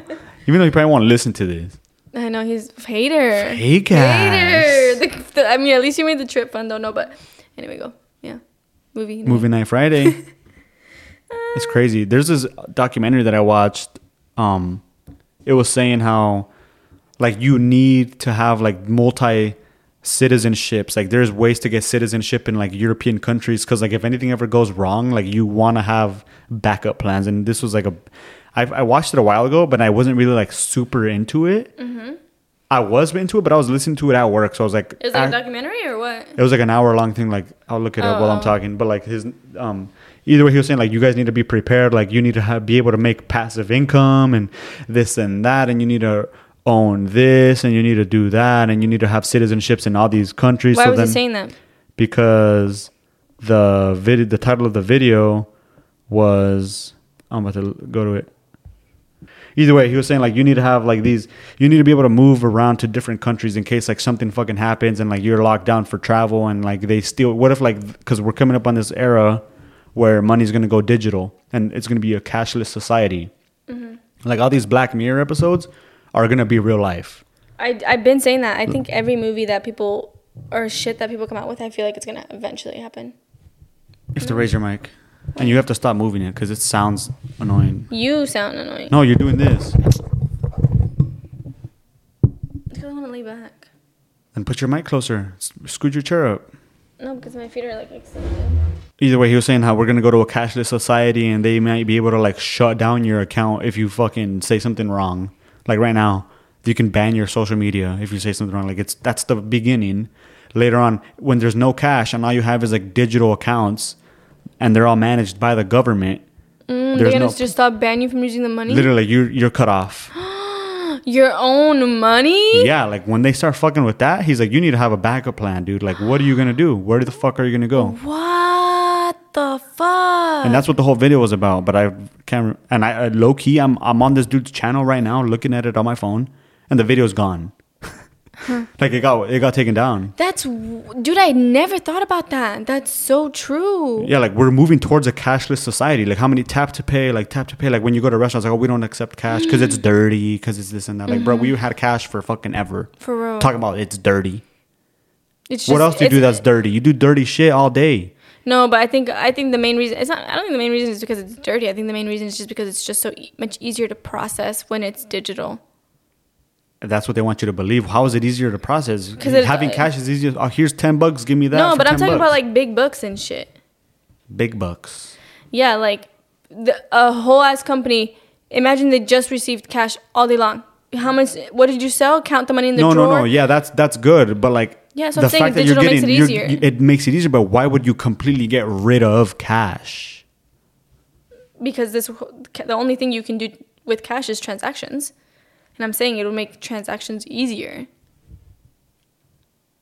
Even though he probably won't listen to this. I know he's hater. Fake ass. Hater. The, the, I mean, at least you made the trip fun, though. No, but anyway, go. Yeah. Movie. Movie Night Friday. it's crazy. There's this documentary that I watched. Um, it was saying how, like, you need to have like multi citizenships. Like, there's ways to get citizenship in like European countries because, like, if anything ever goes wrong, like, you want to have backup plans. And this was like a, I, I watched it a while ago, but I wasn't really like super into it. I was into it, but I was listening to it at work, so I was like, Is it a documentary or what? it was like an hour long thing. Like I'll look it up while I'm Oh. talking. But like his um either way he was saying like you guys need to be prepared. Like you need to have be able to make passive income and this and that, and you need to own this and you need to do that, and you need to have citizenships in all these countries. Why so was then he saying that? because the video the title of the video was I'm about to go to it. Either way, he was saying like you need to have like these you need to be able to move around to different countries in case like something fucking happens and like you're locked down for travel and like they steal what if like cuz we're coming up on this era where money's going to go digital and it's going to be a cashless society. Mm-hmm. Like all these Black Mirror episodes are going to be real life. I, I've been saying that. I think every movie that people or shit that people come out with, I feel like it's gonna eventually happen. You have to raise your mic and you have to stop moving it cuz it sounds annoying. You sound annoying. No, you're doing this. Because I want to lay back. Then put your mic closer. S- Scoot your chair up. No, because my feet are like extended. Either way, he was saying how we're gonna go to a cashless society and they might be able to like shut down your account if you fucking say something wrong. Like right now, you can ban your social media if you say something wrong. Like it's that's the beginning. Later on, when there's no cash and all you have is like digital accounts, and they're all managed by the government, Mm, they're gonna no just stop banning you from using the money. literally you're you're cut off. Your own money. yeah, like when they start fucking with that, he's like, you need to have a backup plan, dude. Like, what are you gonna do? Where the fuck are you gonna go? What the fuck? and that's what the whole video was about. But I can't. And I, I low key, I'm I'm on this dude's channel right now, looking at it on my phone, and the video's gone. Like it got it got taken down. That's dude. I never thought about that. That's so true. Yeah, like we're moving towards a cashless society. Like how many tap to pay, like tap to pay, like when you go to restaurants, like oh we don't accept cash because it's mm. dirty, because it's this and that. Like bro, we mm-hmm. had cash for fucking ever. For real. Talking about it's dirty. It's what else do you do that's dirty? You do dirty shit all day. No, but I think I think the main reason it's not. I don't think the main reason is because it's dirty. I think the main reason is just because it's just so e- much easier to process when it's digital. That's what they want you to believe. How is it easier to process? 'Cause it- Having uh, cash is easier. Oh, here's ten bucks. Give me that. no, but I'm 10 talking about like big books and shit. big bucks. Yeah, like the, a whole ass company. Imagine they just received cash all day long. How much? What did you sell? Count the money in the no, drawer. no, no. No. Yeah, that's that's good, but like Yeah, so I'm saying digital makes it you're- easier. it makes it easier. But why would you completely get rid of cash? because this the only thing you can do with cash is transactions and i'm saying it'll make transactions easier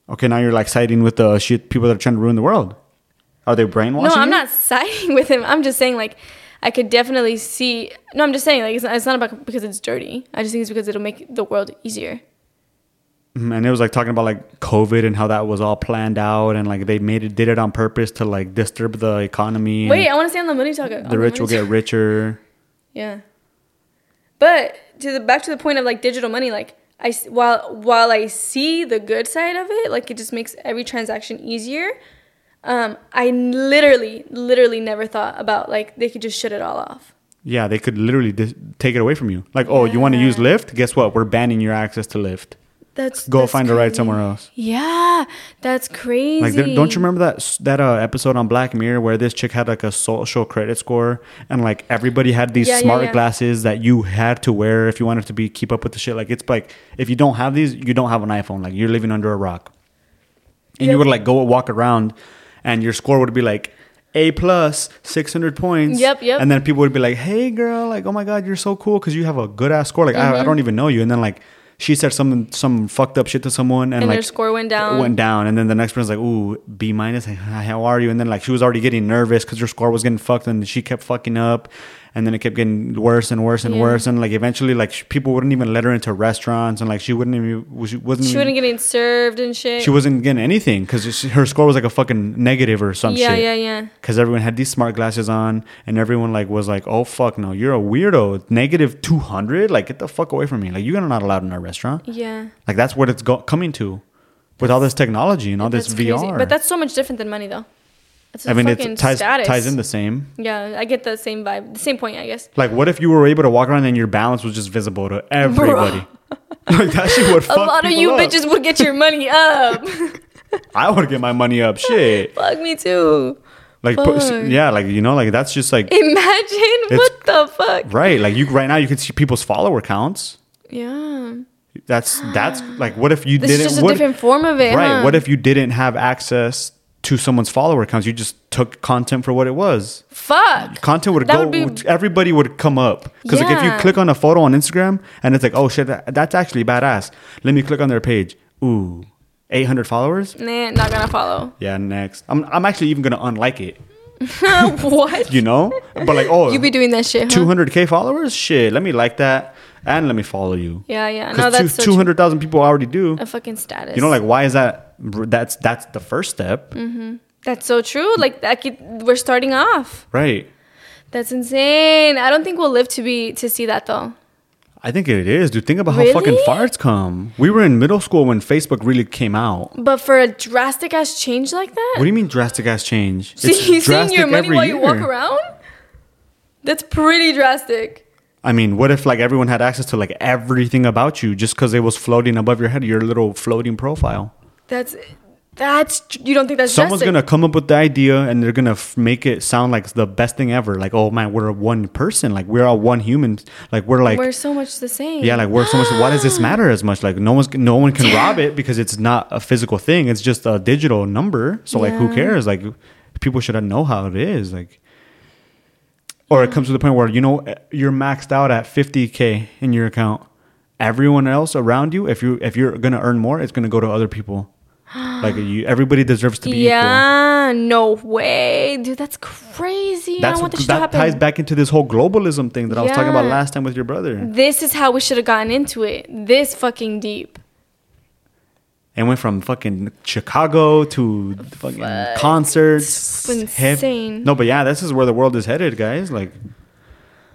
Okay, now you're like siding with the shit people that are trying to ruin the world. Are they brainwashing? no i'm you? not siding with him i'm just saying like i could definitely see no i'm just saying like it's not, it's not about because it's dirty i just think it's because it'll make the world easier Mhm, And it was like talking about like COVID and how that was all planned out and like they made it did it on purpose to like disturb the economy. wait i want to stay on the money talk the rich will get richer. yeah but to the back to the point of like digital money like i while while i see the good side of it like it just makes every transaction easier Um, I literally, literally never thought about like they could just shut it all off. Yeah, they could literally dis- take it away from you. Like, oh, you want to use Yeah. Lyft? Guess what? We're banning your access to Lyft. That's Go that's find a ride somewhere else. Yeah, that's crazy. Like, don't you remember that that uh, episode on Black Mirror where this chick had like a social credit score and like everybody had these Yeah, yeah, smart yeah. glasses that you had to wear if you wanted to be keep up with the shit. Like, it's like if you don't have these, you don't have an iPhone. Like, you're living under a rock. And you would like go walk around, and your score would be like. A plus, six hundred points. Yep, yep. And then people would be like, "Hey, girl, like, oh my god, you're so cool because you have a good ass score. Like, Mm-hmm. I, I don't even know you." And then like, she said something, some fucked up shit to someone, and, And like their score went down. Went down, and then the next person's like, "Ooh, B minus. How are you?" And then like she was already getting nervous because her score was getting fucked, and she kept fucking up, and then it kept getting worse and worse and Yeah. worse, and like eventually, like sh- people wouldn't even let her into restaurants, and like she wouldn't even she wasn't she even, wouldn't getting served and shit. she wasn't getting anything because her score was like a fucking negative or some yeah, shit. yeah, yeah. Yeah because everyone had these smart glasses on, and everyone like was like, "Oh fuck, no, you're a weirdo. Negative two hundred. Like, get the fuck away from me. Like, you're not allowed in our restaurant. Yeah. Like, that's what it's go- coming to, with all this technology and all this That's VR. crazy. But that's so much different than money, though. It's I mean, it ties status. ties in the same. Yeah, I get the same vibe, the same point, I guess. Like, what if you were able to walk around and your balance was just visible to everybody? like that shit would A lot of you up. bitches would get your money up. I would get my money up. Shit. Fuck me too. Like, Fuck. yeah, like you know, like that's just like Imagine what the fuck. right. Like you right now, you can see people's follower counts. Yeah. That's that's like what if you This is didn't just a what, different form of it, right? huh? What if you didn't have access to someone's follower accounts? You just took content for what it was. Fuck. Content would That go. would be- everybody would come up because like if you click on a photo on Instagram and it's like, oh shit, that, that's actually badass. Let me click on their page. Ooh, eight hundred followers. Nah, not gonna follow. Yeah, next. I'm I'm actually even gonna unlike it. what? You know, but like oh, You be doing that shit, two hundred k followers. Shit, let me like that and let me follow you. Yeah, yeah. No, that's two hundred thousand people already do. A fucking status. You know, like why is that? That's that's the first step, mm-hmm. that's so true. Like that could, we're starting off. right? That's insane. I don't think we'll live to be to see that though. I think it is, dude. Think about how fucking Really? far it's come. We were in middle school when Facebook really came out. But for a drastic ass change like that, What do you mean drastic ass change? see, seeing drastic your money while you walk around, that's pretty drastic. I mean, what if like everyone had access to like everything about you just because it was floating above your head, your little floating profile? That's that's you don't think that's Someone's gonna come up with the idea and they're gonna f- make it sound like the best thing ever. Like, oh man, we're one person. Like we're all one human. Like we're like we're so much the same. Yeah, like we're so much. Why does this matter as much? Like no one's no one can rob it because it's not a physical thing. It's just a digital number. So like, who Yeah. cares? Like people should know how it is. Like, or it comes to the point where you know eh, you're maxed out at 50k in your account. Everyone else around you, if you if you're gonna earn more, it's gonna go to other people. Like you, everybody deserves to be equal. yeah, no way, dude. That's crazy. That's don't want this that to happen. ties back into this whole globalism thing that I was talking about last time with your brother. This is how we should have gotten into it. This fucking deep. And went from fucking Chicago to fucking concerts. It's hip- insane. No, but yeah, this is where the world is headed, guys. Like,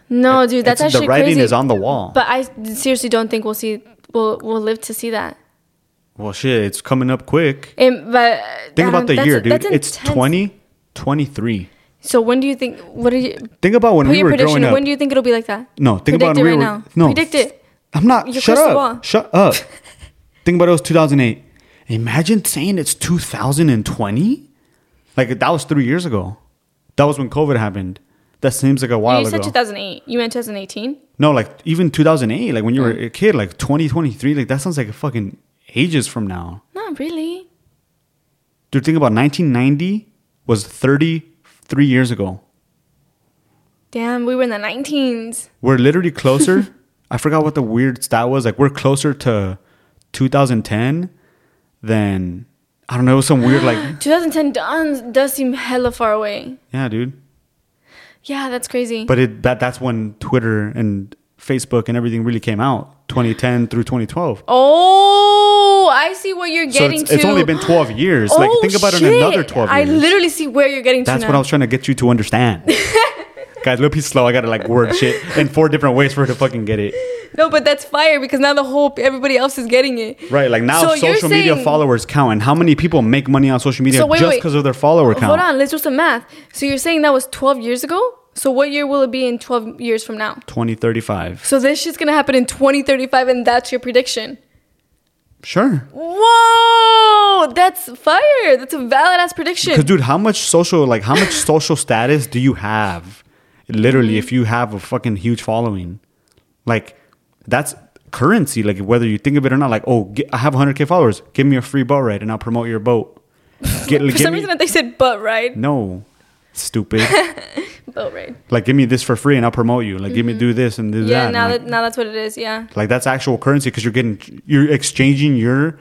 No, dude, that's actually the writing crazy. is on the wall. But I seriously don't think we'll see. We'll we'll live to see that. Well, shit, it's coming up quick. And, but Think about um, the year, dude. It's 2023. So when do you think? What are you? Think about when we were growing up. When do you think it'll be like that? no, think Predict about it we right were. now. No, Predict it. I'm not. Your shut up. Shut up. think about it was 2008. Imagine saying it's 2020. Like that was three years ago. That was when COVID happened. That seems like a while you ago. You said 2008. You meant 2018. No, like even 2008, like when you were oh. a kid, like 2023, like that sounds like a fucking ages from now. Not really. Dude, think about 1990 was 33 years ago. Damn, we were in the 19s. We're literally closer. I forgot what the weird stat was. Like we're closer to 2010 than I don't know, some weird like 2010 does, does seem hella far away. yeah, dude. Yeah, that's crazy. But it that that's when Twitter and Facebook and everything really came out. 2010 through 2012. oh, I see what you're So getting it's, to. it's only been 12 years. like Oh, think about it in shit. another 12 years. I literally see where you're getting That's to That's what. I was trying to get you to understand. Guys, Lil Peep's slow. I gotta like word shit in four different ways for her to fucking get it. No, but that's fire because now the whole everybody else is getting it. Right, like now So social media saying- followers count, and how many people make money on social media So wait, just because of their follower count? Hold on, let's do some math. So you're saying that was 12 years ago? So what year will it be in 12 years from now? 2035. So this shit's gonna happen in 2035, and that's your prediction. Sure. Whoa, that's fire. That's a valid ass prediction. Because, dude, how much social, like, how much social status do you have? Literally, mm-hmm. if you have a fucking huge following, like, that's currency. Like, whether you think of it or not, like, oh, get, I have 100k followers, give me a free boat ride, and I'll promote your boat. Get, For some me- reason, they said butt ride. no, stupid. Boat ride. like, give me this for free, and I'll promote you. Like, give me do this and do Mm-hmm. Yeah, that. now like, that now that's what it is. Yeah, like, that's actual currency because you're getting, you're exchanging your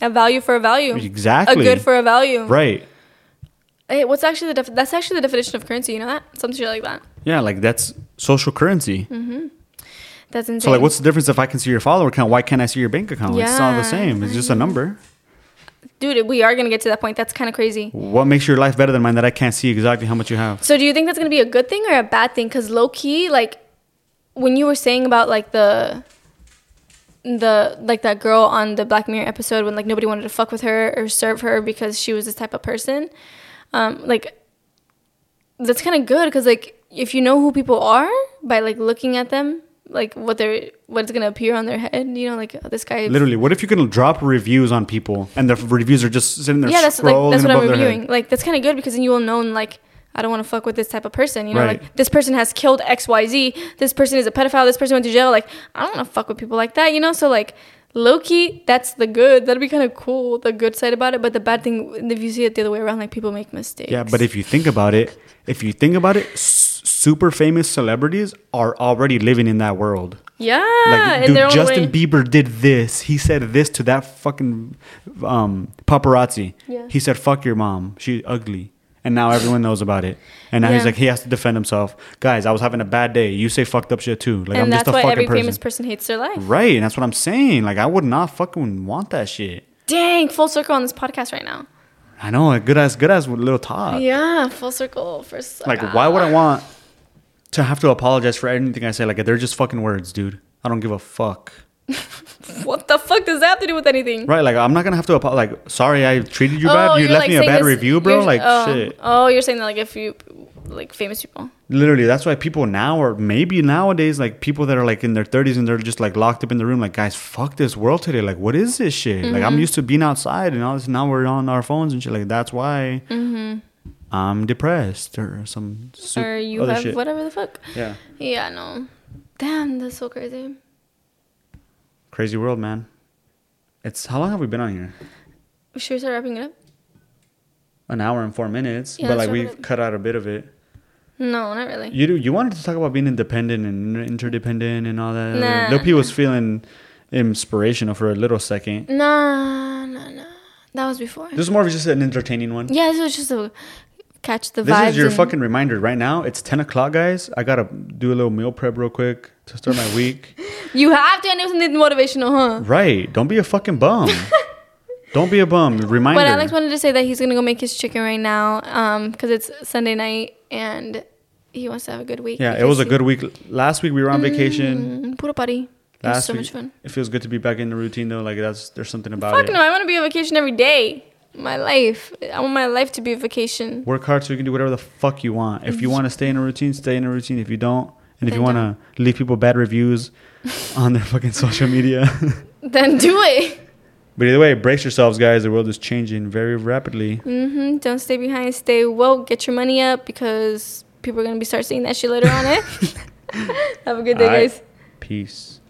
a value for a value. exactly A good for a value. right. Hey, what's actually the def- that's actually the definition of currency? You know that something like that. Yeah, like that's social currency. Mm-hmm. That's insane. So like, what's the difference if I can see your follower count? Why can't I see your bank account? It's all the same. It's just a number. Dude? We are gonna get to that point. That's kind of crazy. What makes your life better than mine that I can't see exactly how much you have? So do you think that's gonna be a good thing or a bad thing? Because low key, like when you were saying about like the the like that girl on the Black Mirror episode when like nobody wanted to fuck with her or serve her because she was this type of person, um, like that's kind of good because like if you know who people are by like looking at them, like what they're what's gonna appear on their head, you know, like oh, this guy. Literally, what if you can drop reviews on people and the reviews are just sitting there yeah, that's like that's what above I'm reviewing. Like that's kind of good because then you will know like I don't want to fuck with this type of person. You know, Right. like this person has killed X Y Z. This person is a pedophile. This person went to jail. Like I don't want to fuck with people like that. You know, so like low key, that's the good. That'd be kind of cool. The good side about it, but the bad thing if you see it the other way around, like people make mistakes. Yeah, but if you think about it, if you think about it, super famous celebrities are already living in that world. yeah, Like, dude, Justin. Bieber did this. He said this to that fucking um, paparazzi. Yeah. He said, "Fuck your mom. She's ugly." And now everyone knows about it. And now he's like, he has to defend himself. Guys, I was having a bad day. You say fucked up shit too. Like I'm and just that's a why fucking every person. famous person hates their life. right, and that's what I'm saying. Like I would not fucking want that shit. Dang, full circle on this podcast right now. I know, good as good as little talk. yeah, full circle for Like ah. why would I want to have to apologize for anything I say? Like they're just fucking words, dude. I don't give a fuck. What the fuck does that have to do with anything? Right, like I'm not gonna have to apologize. Like, sorry, I treated you bad. Oh, you left like, me a bad this- review, bro. Like oh, shit. Oh, you're saying that like if you like famous people. Literally, that's why people now or maybe nowadays, like people that are like in their 30s and they're just like locked up in the room, like guys, fuck this world today. Like, what is this shit? Like, Mm-hmm. I'm used to being outside and all this. Now we're on our phones and shit. Like, that's why I'm depressed or some Mm-hmm. or you other have shit. whatever the fuck. Yeah, Yeah, no. Damn, that's so crazy. crazy world, man. It's how long have we been on here? Should we start wrapping it up? An hour and four minutes, Yeah, but like we've cut out a bit of it. No, not really. You do. You wanted to talk about being independent and interdependent and all that. Nah. Lil P was feeling inspirational for a little second. Nah, nah, nah. That was before. This is more of just an entertaining one. Yeah, this was just a catch the vibe. This vibes. is your and- fucking reminder right now. It's ten o'clock, guys. I gotta do a little meal prep real quick to start my week. You have to end it with something motivational, huh? right? Don't be a fucking bum. Don't be a bum. Reminder. But Alex wanted to say that he's gonna go make his chicken right now, um, because it's Sunday night and he wants to have a good week. yeah, it was a good week. Last week we were on vacation. Mm, puro party. It was Last so week, much fun. it feels good to be back in the routine though. Like that's there's something about Fuck it. Fuck no, I want to be on vacation every day. My life. I want my life to be a vacation. Work hard so you can do whatever the fuck you want. If you want to stay in a routine, stay in a routine. If you don't, and if Then you want to leave people bad reviews on their fucking social media. Then do it. but either way, brace yourselves, guys. The world is changing very rapidly. hmm Don't stay behind. Stay woke. Get your money up because people are gonna be start seeing that shit later on. Eh. Have a good day, guys. Peace.